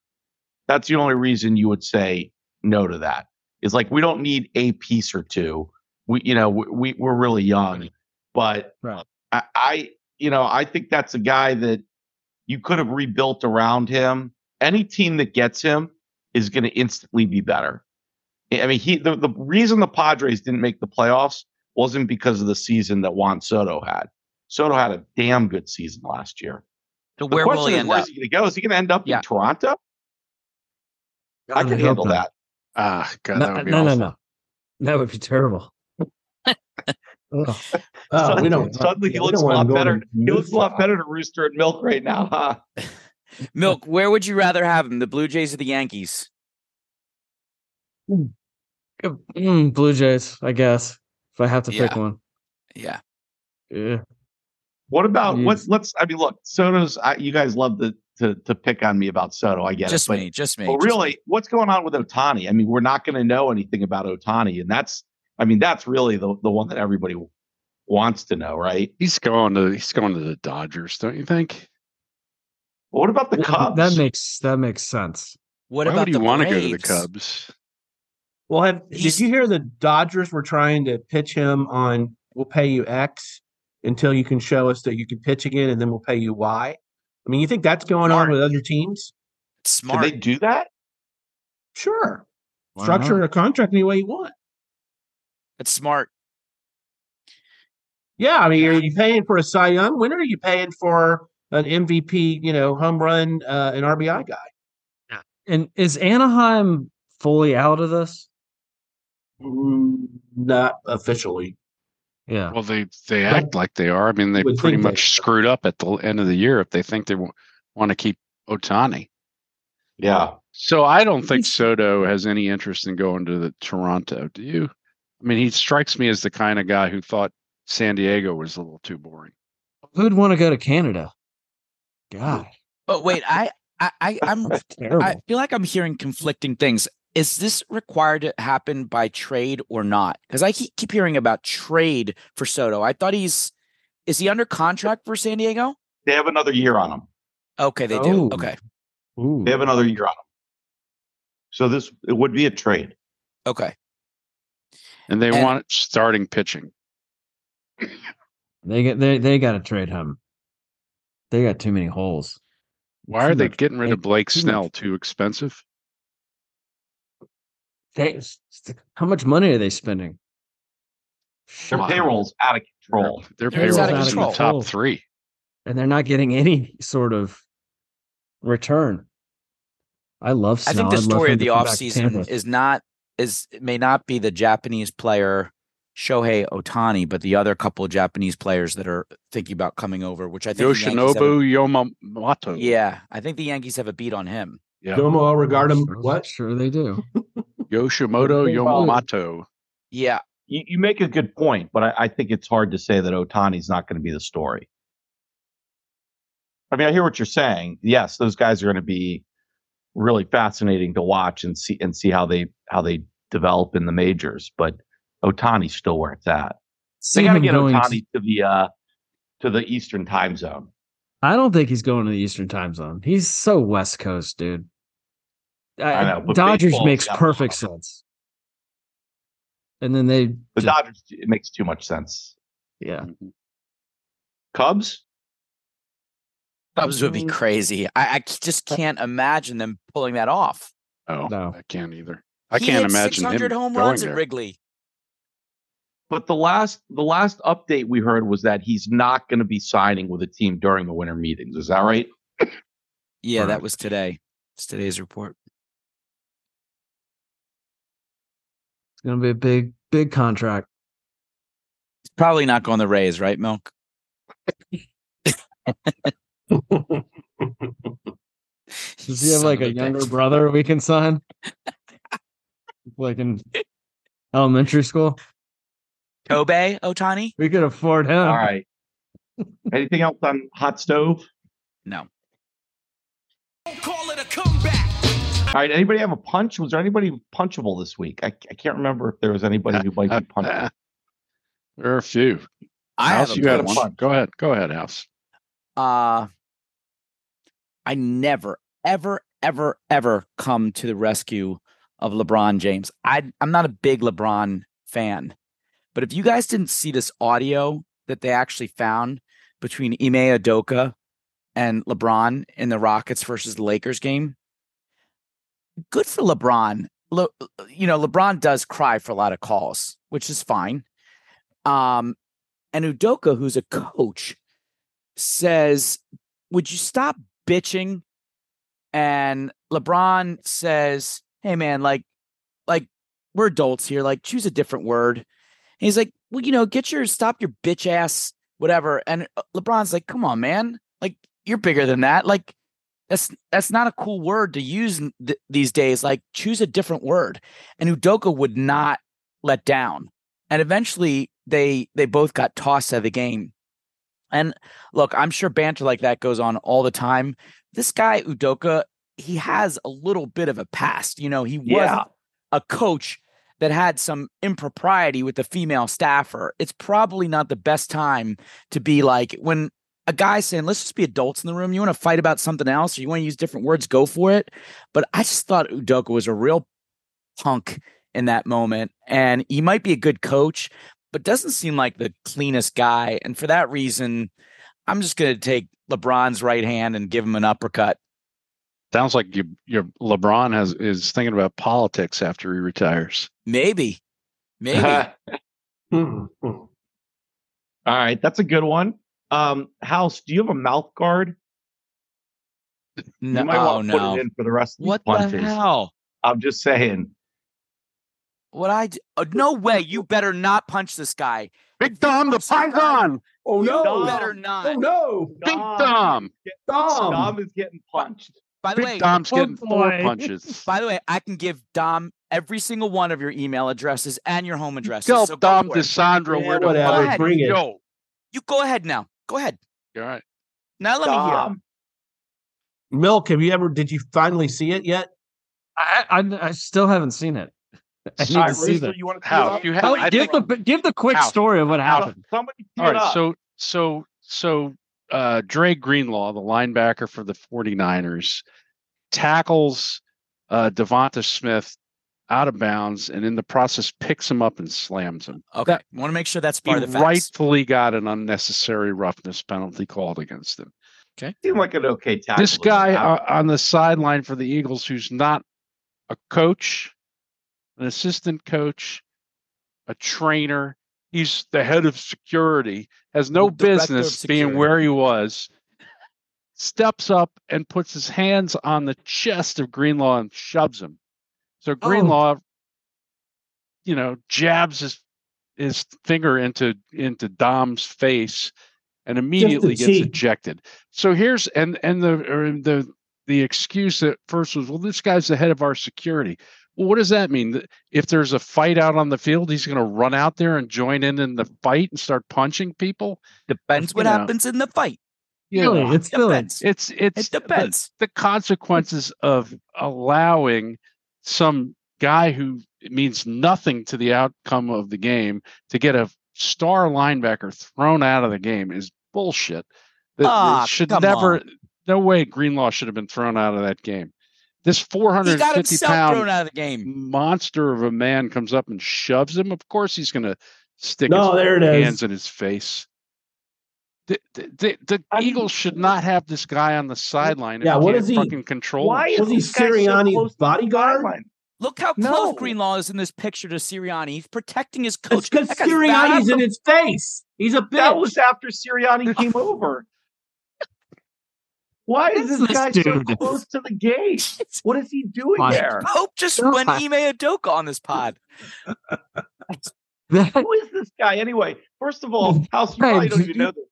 That's the only reason you would say no to that. Is like we don't need a piece or two. We you know we, we we're really young, but Right. I, I you know I think that's a guy that you could have rebuilt around him. Any team that gets him is going to instantly be better. I mean, he the, the reason the Padres didn't make the playoffs wasn't because of the season that Juan Soto had. Soto had a damn good season last year. So The where will question he is, end where's up? he going to go? Is he going to end up Yeah. in Toronto? I God, can hope handle not. that. Ah, God, No, that would be no, no, awful. no. That would be terrible. Ugh. Oh, Suddenly- we don't. Suddenly he looks a lot better. He looks a lot better to Rooster and Milk right now, huh? Milk, where would you rather have him? The Blue Jays or the Yankees? Mm, Blue Jays, I guess. If I have to pick one. Yeah. Yeah. What about Jeez. what's let's I mean look, Soto's I, you guys love to, to to pick on me about Soto. I guess just it. But me, just me. But just me. really, what's going on with Ohtani? I mean, we're not going to know anything about Ohtani, and that's, I mean, that's really the the one that everybody wants to know, right? He's going to he's going to the Dodgers, don't you think? What about the Cubs? That makes that makes sense. What Why about would you want to go to the Cubs? Well, have, did you hear the Dodgers were trying to pitch him on we'll pay you X until you can show us that you can pitch again and then we'll pay you why. I mean, you think that's going Smart. on with other teams? It's Can smart. they do that? Sure. Why Structure not? a contract any way you want. It's smart. Yeah, I mean, are you paying for a Cy Young winner? Are you paying for an MVP, you know, home run, uh, an RBI guy? And is Anaheim fully out of this? Mm, Not officially. Yeah. Well, they they act like they are. I mean, they would pretty think they much screwed up at the end of the year if they think they w- want to keep Ohtani. Yeah. So I don't think Soto has any interest in going to the Toronto. Do you? I mean, he strikes me as the kind of guy who thought San Diego was a little too boring. Who'd want to go to Canada? God, But wait, I, I, I I'm. I feel like I'm hearing conflicting things. Is this required to happen by trade or not? Because I keep, keep hearing about trade for Soto. I thought he's is he under contract for San Diego? They have another year on them. Okay, they do. Oh. Okay, Ooh. They have another year on them. So this it would be a trade. okay. And they And- want starting pitching. They get they they got to trade him. They got too many holes. Why are they much- getting rid of Blake Snell? much- Too expensive? They, how much money are they spending? Their Wow. payroll's out of control. Their They're out of is in the control. top oh. three. and they're not getting any sort of return. I love. I think the story of the come back offseason is not is may not be the Japanese player Shohei Ohtani, but the other couple of Japanese players that are thinking about coming over, which I think the Yankees a- Yoshinobu Yamamoto. yeah, I think the Yankees have a beat on him. Yeah. Domo I'll regard him. Sure- What? Sure, they do. Yoshimoto Well- Yamamoto. Yeah, You, you make a good point, but I, I think it's hard to say that Ohtani's not going to be the story. I mean, I hear what you're saying. Yes, those guys are going to be really fascinating to watch and see and see how they how they develop in the majors. But Ohtani's still where it's at. See They got to get going to- Ohtani to the uh to the Eastern time zone. I don't think he's going to the Eastern time zone. He's so West Coast, dude. I know, but Dodgers makes perfect sense. And then they, The just- Dodgers, it makes too much sense. yeah, Cubs, Cubs would be Mm. crazy. I just can't imagine them pulling that off. Oh, No. I can't either. I He can't hit imagine him 600 home going runs there. at Wrigley. But the last the last update we heard was that he's not going to be signing with a team during the winter meetings. Is that right? Yeah, that was today. It's today's report. it's going to be a big, big contract. It's probably not going the Rays, right, Milk? Does he have Son like a a younger bitch. brother we can sign? like in elementary school. Kobe Ohtani? We could afford him. All right. Anything else on hot stove? No. Call it a comeback. All right. Anybody have a punch? Was there anybody punchable this week? I, I can't remember if there was anybody who might be punchable. There are a few. I have House, a you had punch. one. Go ahead. Go ahead, House. uh I never, ever, ever, ever come to the rescue of LeBron James. I I'm not a big LeBron fan. But if you guys didn't see this audio that they actually found between Ime Udoka and LeBron in the Rockets versus the Lakers game, good for LeBron. Le, you know, LeBron does cry for a lot of calls, which is fine. Um, and Udoka, who's a coach, says, Would you stop bitching? And LeBron says, Hey man, like, like we're adults here, like choose a different word. He's like, Well, you know, get your stop your bitch ass, whatever. And uh, LeBron's like, Come on, man. Like, you're bigger than that. Like, that's that's not a cool word to use th- these days. Like, choose a different word. And Udoka would not let down. And eventually they they both got tossed out of the game. And look, I'm sure banter like that goes on all the time. This guy Udoka, he has a little bit of a past. You know, he was Yeah. a coach that had some impropriety with the female staffer. It's probably not the best time to be like when a guy's saying, let's just be adults in the room. You want to fight about something else or you want to use different words, go for it. But I just thought Udoka was a real punk in that moment. And he might be a good coach, but doesn't seem like the cleanest guy. And for that reason, I'm just going to take LeBron's right hand and give him an uppercut. Sounds like you, your LeBron has is thinking about politics after he retires. Maybe, maybe. All right. That's a good one. Um, House, do you have a mouth guard? no, you might oh want to put no. it in for the rest of What these the punches. hell? I'm just saying. What I d- oh, no way! You better not punch this guy. Big Dom, the punch this guy- Python. Oh You no! better not. Oh no! Big Dom. Dom. Dom is getting punched. By the Big way, Dom's oh getting four boy. punches. by the way, I can give Dom every single one of your email addresses and your home addresses. Tell so Dom for. DiSandro Yeah, where to whatever, find ahead. bring it. Yo. You go ahead now. Go ahead. All right. Now let me hear. Dom. Milk, have you ever? Did you finally see it yet? I, I I still haven't seen it. I need All to see that. you want to House, you have. Oh, I give think, the give the quick House. story of what happened. Somebody tee all it right. up. So so so uh Dre Greenlaw, the linebacker for the 49ers, tackles uh DeVonta Smith out of bounds and in the process picks him up and slams him. Okay. Want to make sure that's part of the facts. rightfully got an unnecessary roughness penalty called against him. Okay. Seemed like an okay tackle. this guy uh, on the sideline for the Eagles, who's not a coach, an assistant coach, a trainer, he's the head of security, has no business being where he was, steps up and puts his hands on the chest of Greenlaw and shoves him. So Greenlaw, you know, jabs his his finger into into Dom's face and immediately gets ejected. So here's and and the the the excuse that first was, well, this guy's the head of our security. Well, what does that mean? If there's a fight out on the field, he's going to run out there and join in in the fight and start punching people. Depends what know. happens in the fight. You Really, know, it's Philly. Depends. it's it's It depends. the, the consequences of allowing some guy who means nothing to the outcome of the game to get a star linebacker thrown out of the game is bullshit. That- that Ah, should come never. on. No way Greenlaw should have been thrown out of that game. This He 450 himself pound thrown out of the game. monster of a man comes up and shoves him. Of course, he's going to stick No, his there it is. hands in his face. The, the, the, the I mean, Eagles should not have this guy on the sideline. if Yeah, he what can't is he- fucking control? Why is Was he this guy so Sirianni's close to the bodyguard? Look how No. close Greenlaw is in this picture to Sirianni. He's protecting his coach. It's because That Sirianni's in his face. He's a That bitch. was after Sirianni came over. Why is this this guy so close to the gate? What is he doing Fine. there? Pope just God. went Ime Udoka on this pod. Who is this guy anyway? First of all, House, you Hey, probably don't even know this.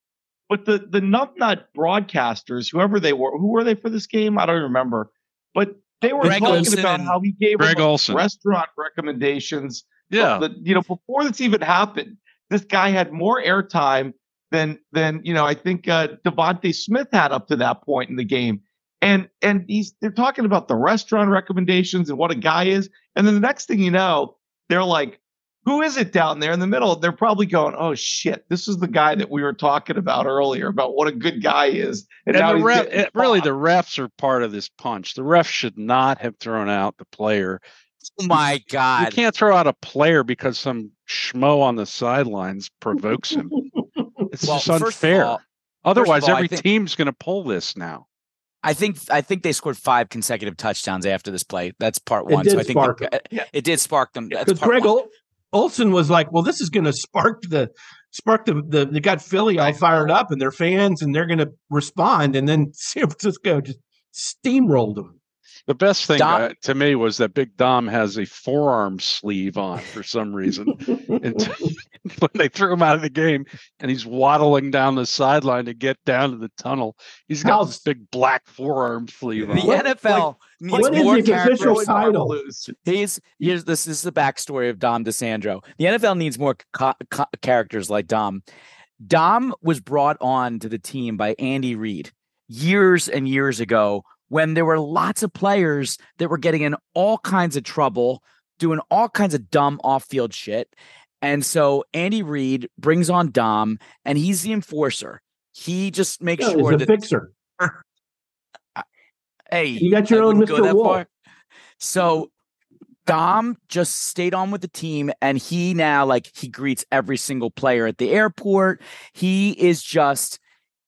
But the the numbnut broadcasters, whoever they were, who were they for this game? I don't remember. But they were Greg talking Olsen about how he gave Greg them Olsen. restaurant recommendations. Yeah. The- you know, before this even happened, this guy had more airtime than than you know. I think uh, DeVonta Smith had up to that point in the game, and and he's they're talking about the restaurant recommendations and what a guy is, and then the next thing you know, they're like. Who is it down there in the middle? They're probably going, "Oh shit, this is the guy that we were talking about earlier about what a good guy is." And, now the ref, it- really, the refs are part of this punch. The refs should not have thrown out the player. Oh my god! You can't throw out a player because some schmo on the sidelines provokes him. It's Well, just unfair. all- Otherwise, all, every think- team's going to pull this now. I think I think they scored five consecutive touchdowns after this play. That's part It one. did so I think spark they- them. Yeah. it did spark them. That's Because part Greg one. Olsen was like, "Well, this is going to spark the spark the the they got Philly all fired up and their fans, and they're going to respond." And then San Francisco just steamrolled them. The best thing Dom- uh, to me was that Big Dom has a forearm sleeve on for some reason. and when they threw him out of the game and he's waddling down the sideline to get down to the tunnel, he's got How- this big black forearm sleeve The on. What- NFL needs what is more his official characters. title? He's here's this is the backstory of Dom DiSandro. The NFL needs more co- co- characters like Dom. Dom was brought on to the team by Andy Reid years and years ago when there were lots of players that were getting in all kinds of trouble, doing all kinds of dumb off-field shit. And so Andy Reid brings on Dom and he's the enforcer. He just makes Yeah, sure he's a that fixer. hey, You got your I own wouldn't go Mr. that Wolf. far. So Dom just stayed on with the team and he now like he greets every single player at the airport. He is just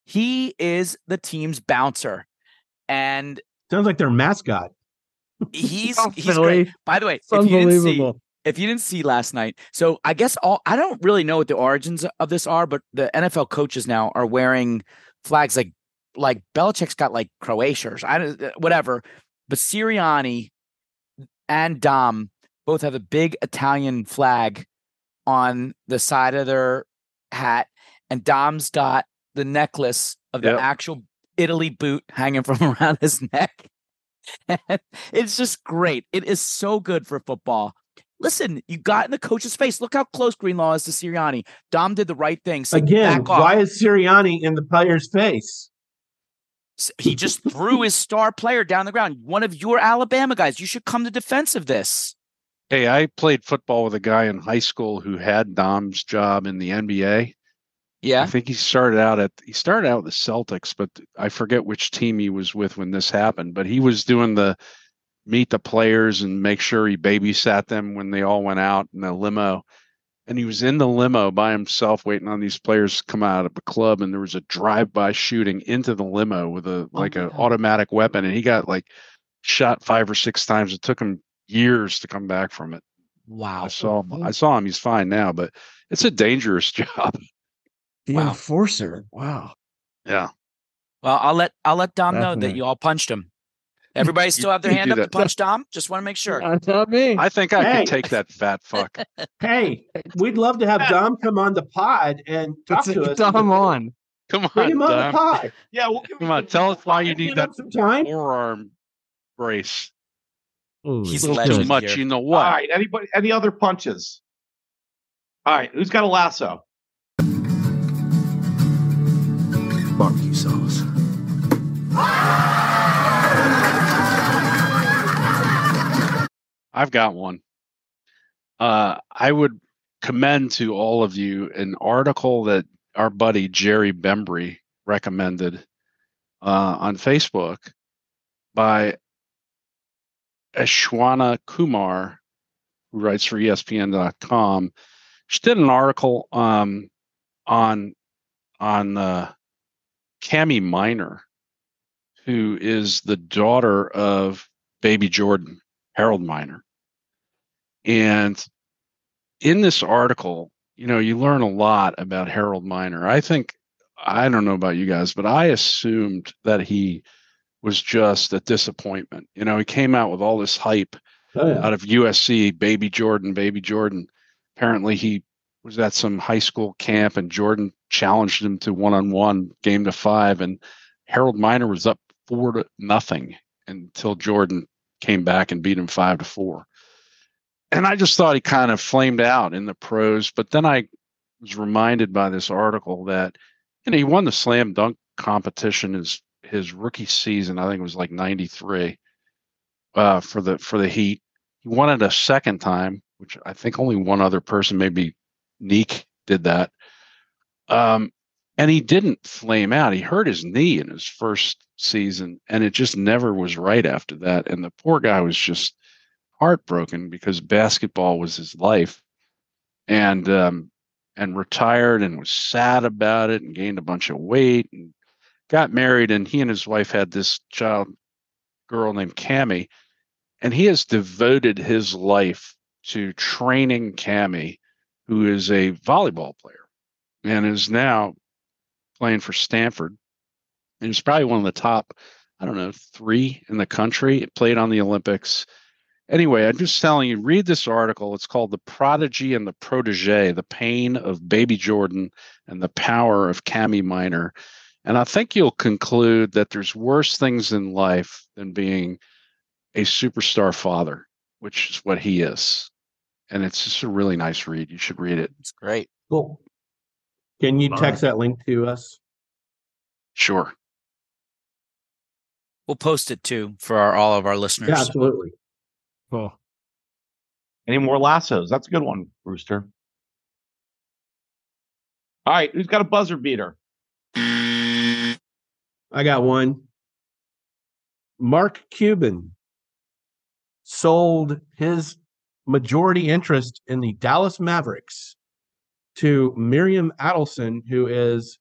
he is the team's bouncer. And Sounds like their mascot. he's Oh, he's Philly. great. By the way, It's if you didn't see unbelievable. If you didn't see last night, so I guess all I don't really know what the origins of this are, but the NFL coaches now are wearing flags like like Belichick's got like Croatia I don't uh, whatever, but Sirianni and Dom both have a big Italian flag on the side of their hat, and Dom's got the necklace of the Yep. actual Italy boot hanging from around his neck. It's just great. It is so good for football. Listen, you got in the coach's face. Look how close Greenlaw is to Sirianni. Dom did the right thing. So Again, back off. why is Sirianni in the player's face? He just threw his star player down the ground. One of your Alabama guys. You should come to defense of this. Hey, I played football with a guy in high school who had Dom's job in the NBA. Yeah. I think he started out at he started out with the Celtics, but I forget which team he was with when this happened. But he was doing the meet the players and make sure he babysat them when they all went out in the limo. And he was in the limo by himself waiting on these players to come out of the club and there was a drive-by shooting into the limo with a oh, like my an automatic weapon and he got like shot five or six times. It took him years to come back from it. Wow. I saw him. I saw him. He's fine now, but it's a dangerous job. The Wow. enforcer. Wow. Yeah. Well, I'll let I'll let Dom know that you all punched him. Everybody still have their you hand do up to punch Dom? Just want to make sure. That's not me. I think I Hey. could take that fat fuck. Hey, we'd love to have Dom come on the pod and talk Let's to us. Dom on. Come Bring on, him on the pod. Yeah, we'll give Come you on, tell us why you need that him some time. forearm brace. Ooh, He's A a little too much, here. you know All what? right, anybody? Any other punches? All right, who's got a lasso? Barbecue sauce. I've got one. Uh, I would commend to all of you an article that our buddy Jerry Bembry recommended uh, on Facebook by Aishwarya Kumar, who writes for ESPN.com. She did an article um, on on uh, Kami Miner, who is the daughter of Baby Jordan, Harold Miner. And in this article, you know, you learn a lot about Harold Miner. I think, I don't know about you guys, but I assumed that he was just a disappointment. You know, he came out with all this hype Oh, yeah. out of USC, Baby Jordan, Baby Jordan. Apparently, he was at some high school camp and Jordan challenged him to one on one, game to five. And Harold Miner was up four to nothing until Jordan came back and beat him five to four. And I just thought he kind of flamed out in the pros. But then I was reminded by this article that you know he won the slam dunk competition his his rookie season. I think it was like ninety three uh, for the for the Heat. He won it a second time, which I think only one other person, maybe Nique, did that. Um, and he didn't flame out. He hurt his knee in his first season, and it just never was right after that. And the poor guy was just heartbroken because basketball was his life, and um, and retired and was sad about it and gained a bunch of weight and got married. And he and his wife had this child girl named Kami, and he has devoted his life to training Kami, who is a volleyball player and is now playing for Stanford. And he's probably one of the top, I don't know, three in the country. Played on the Olympics. Anyway, I'm just telling you, read this article. It's called The Prodigy and the Protege The Pain of Baby Jordan and the Power of Kami Miner. And I think you'll conclude that there's worse things in life than being a superstar father, which is what he is. And it's just a really nice read. You should read it. It's great. Cool. Can you Love text that link to us? Sure. We'll post it too for our, all of our listeners. Yeah, absolutely. Cool. Any more lassos? That's a good one, Rooster. All right, who's got a buzzer beater? I got one. Mark Cuban sold his majority interest in the Dallas Mavericks to Miriam Adelson, who is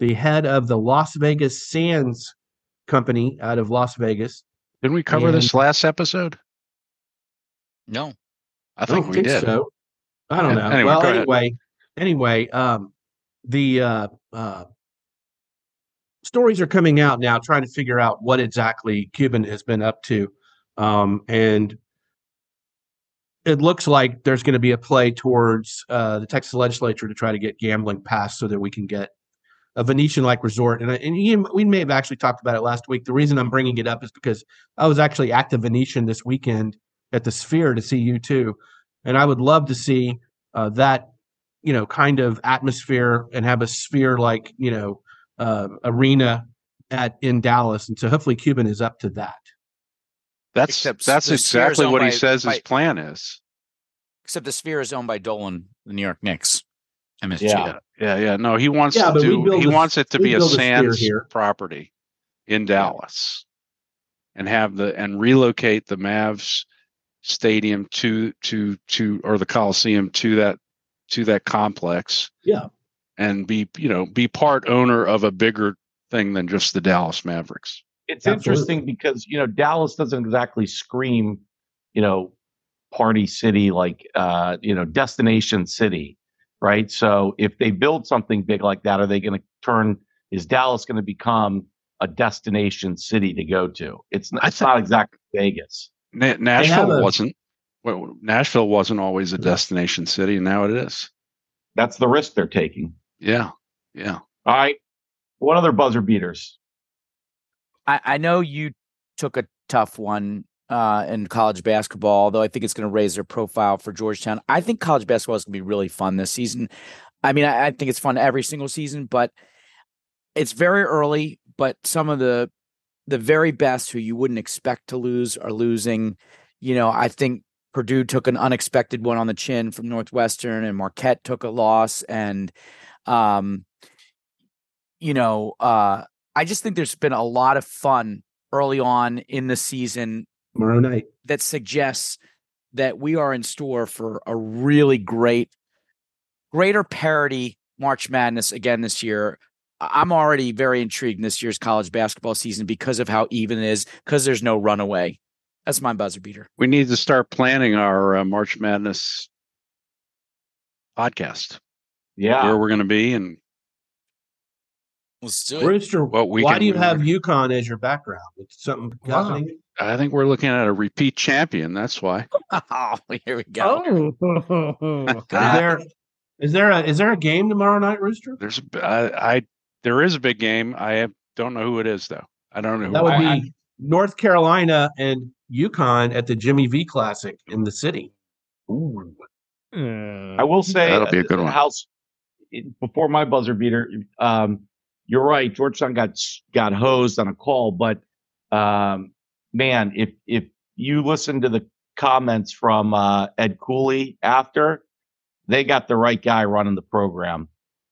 the head of the Las Vegas Sands company out of Las Vegas. Didn't we cover this last episode? No. I think we did. so. I don't know. anyway, well, go ahead. anyway, anyway, um, the uh, uh, stories are coming out now, trying to figure out what exactly Cuban has been up to, um, and it looks like there's going to be a play towards uh, the Texas legislature to try to get gambling passed so that we can get a Venetian-like resort. And, I- and Ian, we may have actually talked about it last week. The reason I'm bringing it up is because I was actually at the Venetian this weekend at the Sphere to see U2, and I would love to see uh, that you know kind of atmosphere and have a sphere like you know uh, arena at in Dallas, and so hopefully Cuban is up to that. That's Except that's the Sphere is exactly owned what he by- says his plan is. Except the Sphere is owned by Dolan, the New York Knicks. MSG. Yeah. Yeah, yeah. No, he wants Yeah, to do. He a- wants it to be a build a here. property in Dallas, and have the and relocate the Mavs stadium to to to or the Coliseum to that to that complex. Yeah. and be you know be part owner of a bigger thing than just the Dallas Mavericks. It's Absolutely. interesting because you know Dallas doesn't exactly scream, you know, party city like uh, you know destination city, right? So if they build something big like that, are they going to turn? Is Dallas going to become a destination city to go to? It's n- I it's not exactly Vegas. Na- Nashville a- wasn't. Well, Nashville wasn't always a destination city, and now it is. That's the risk they're taking. Yeah, yeah. All right, what other buzzer beaters? I, I know you took a tough one uh, in college basketball, although I think it's going to raise their profile for Georgetown. I think college basketball is going to be really fun this season. I mean, I, I think it's fun every single season, but it's very early. But some of the the very best who you wouldn't expect to lose are losing. You know, I think Purdue took an unexpected one on the chin from Northwestern, and Marquette took a loss, and um, you know, uh, I just think there's been a lot of fun early on in the season Tomorrow night. that suggests that we are in store for a really great, greater parity March Madness again this year. I- I'm already very intrigued in this year's college basketball season because of how even it is, because there's no runaway. That's my buzzer beater. We need to start planning our uh, March Madness podcast. Yeah, Where we're going to be and Let's do it. Rooster, What why do you we have were- UConn as your background? It's something Wow. happening. I think we're looking at a repeat champion. That's why. Oh, here we go. Oh, Is there is there a is there a game tomorrow night, Rooster? There's a b- I, I there is a big game. I have, don't know who it is though. I don't know who. That would it is. be North Carolina and UConn at the Jimmy V Classic in the city. Ooh. Uh, I will say That'll be a uh, good one. House before my buzzer beater. Um, you're right. Georgetown got got hosed on a call, but um, man, if if you listen to the comments from uh, Ed Cooley after, they got the right guy running the program.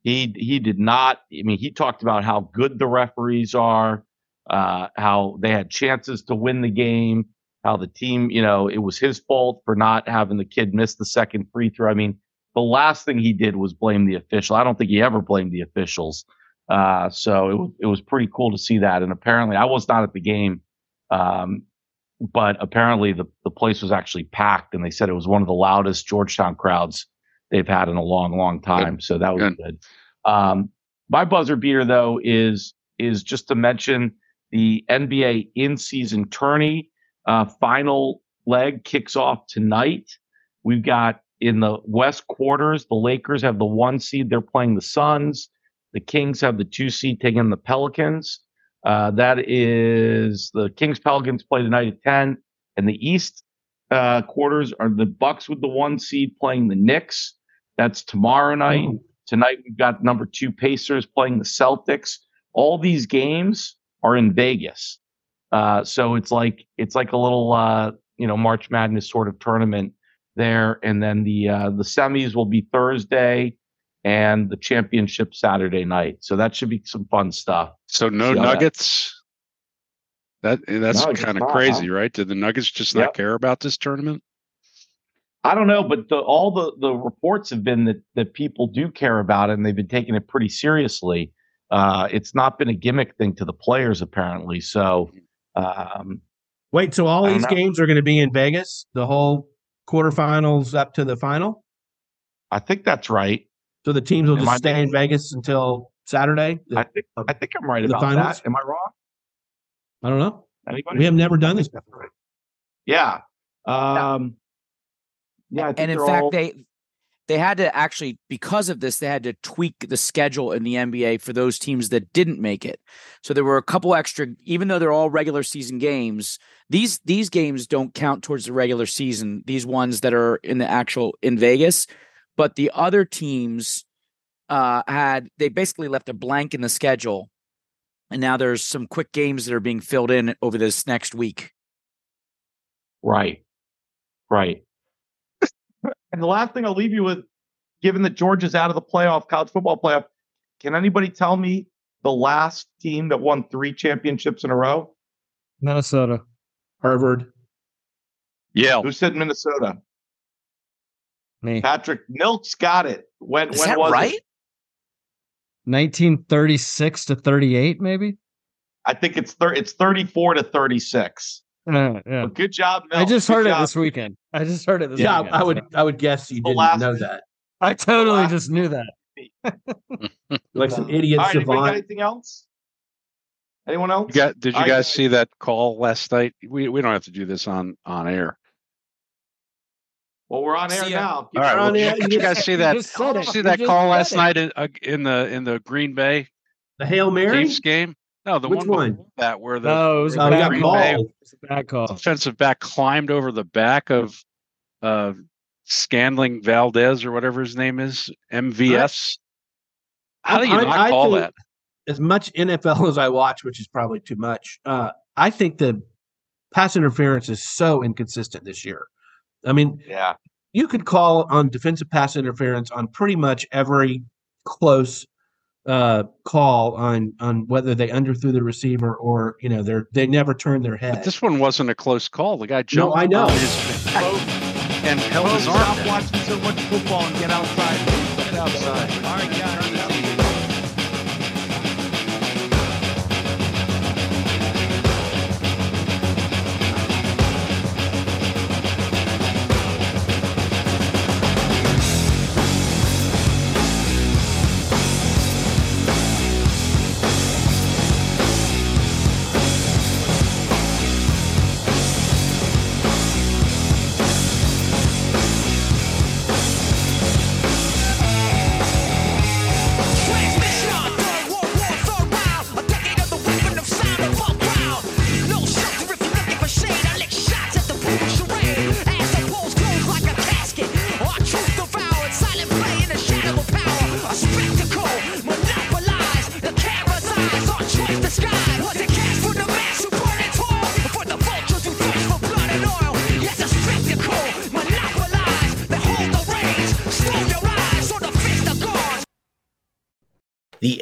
He he did not. I mean, he talked about how good the referees are, uh, how they had chances to win the game, how the team, you know, it was his fault for not having the kid miss the second free throw. I mean, the last thing he did was blame the official. I don't think he ever blamed the officials. Uh, so it it was pretty cool to see that. And apparently, I was not at the game, um, but apparently the the place was actually packed, and they said it was one of the loudest Georgetown crowds they've had in a long, long time. So that was Good. good. Um, my buzzer beater though is is just to mention the NBA in season tourney uh, final leg kicks off tonight. We've got in the West quarters, the Lakers have the one seed. They're playing the Suns. The Kings have the two seed taking the Pelicans. Uh, that is the Kings Pelicans play tonight at 10. And the East uh, quarters are the Bucks with the one seed playing the Knicks. That's tomorrow night. Tonight we've got number two Pacers playing the Celtics. All these games are in Vegas. Uh, so it's like it's like a little uh, you know March Madness sort of tournament there, and then the uh, the semis will be Thursday, and the championship Saturday night. So that should be some fun stuff. So no See that- Nuggets. That that's No, kind of crazy, huh? right? Did the Nuggets just Yep. not care about this tournament? I don't know, but the, all the the reports have been that that people do care about it, and they've been taking it pretty seriously. Uh, it's not been a gimmick thing to the players apparently. So. Um, Wait, so all these know. games are going to be in Vegas? The whole quarterfinals up to the final? I think that's right. So the teams will Am just I stay in Vegas until Saturday? I think I think I'm right The about finals? that. Am I wrong? I don't know. Anybody? We have never done this before. Yeah. Um, yeah. I think and in fact all- they they had to actually because of this they had to tweak the schedule in the NBA for those teams that didn't make it. So there were a couple extra even though they're all regular season games, these these games don't count towards the regular season, these ones that are in the actual in Vegas, but the other teams uh had they basically left a blank in the schedule. And now there's some quick games that are being filled in over this next week. Right. Right. and the last thing I'll leave you with, given that Georgia's out of the playoff, college football playoff, can anybody tell me the last team that won three championships in a row? Minnesota. Harvard. Yale. Who said Minnesota? Me. Patrick Milks got it. When Is when that was right? it? 1936 to 38, maybe. I think it's thir- it's 34 to 36. Uh, yeah. But good job, Mel. I just Good heard it job. this weekend. I just heard it this Yeah, weekend. I would I would guess you The didn't know that. I totally just knew that. Like some idiot All right, anybody got savant. anything else? Anyone else? You got, did you I- guys see that call last night? We we don't have to do this on on air. Well, we're on air See ya. now. All right. Well, air, did you you guys see that? just. See that call last it. night in, uh, in the in the Green Bay The Hail Mary? Chiefs game? No, the Which one, one? that where the No, it was a Oh, where he bad Green call. Bay mauled. It's a bad call. defensive back climbed over the back of uh Scanling Valdez or whatever his name is, MVS. How do you I- not I call think- that? as much NFL as I watch, which is probably too much, uh, I think the pass interference is so inconsistent this year. I mean, Yeah. you could call on defensive pass interference on pretty much every close uh, call on on whether they underthrew the receiver or you know they're they never turned their head. But this one wasn't a close call. The guy jumped I know. his and held his arm. Stop watching so much football and get outside. Get outside. All right, guys.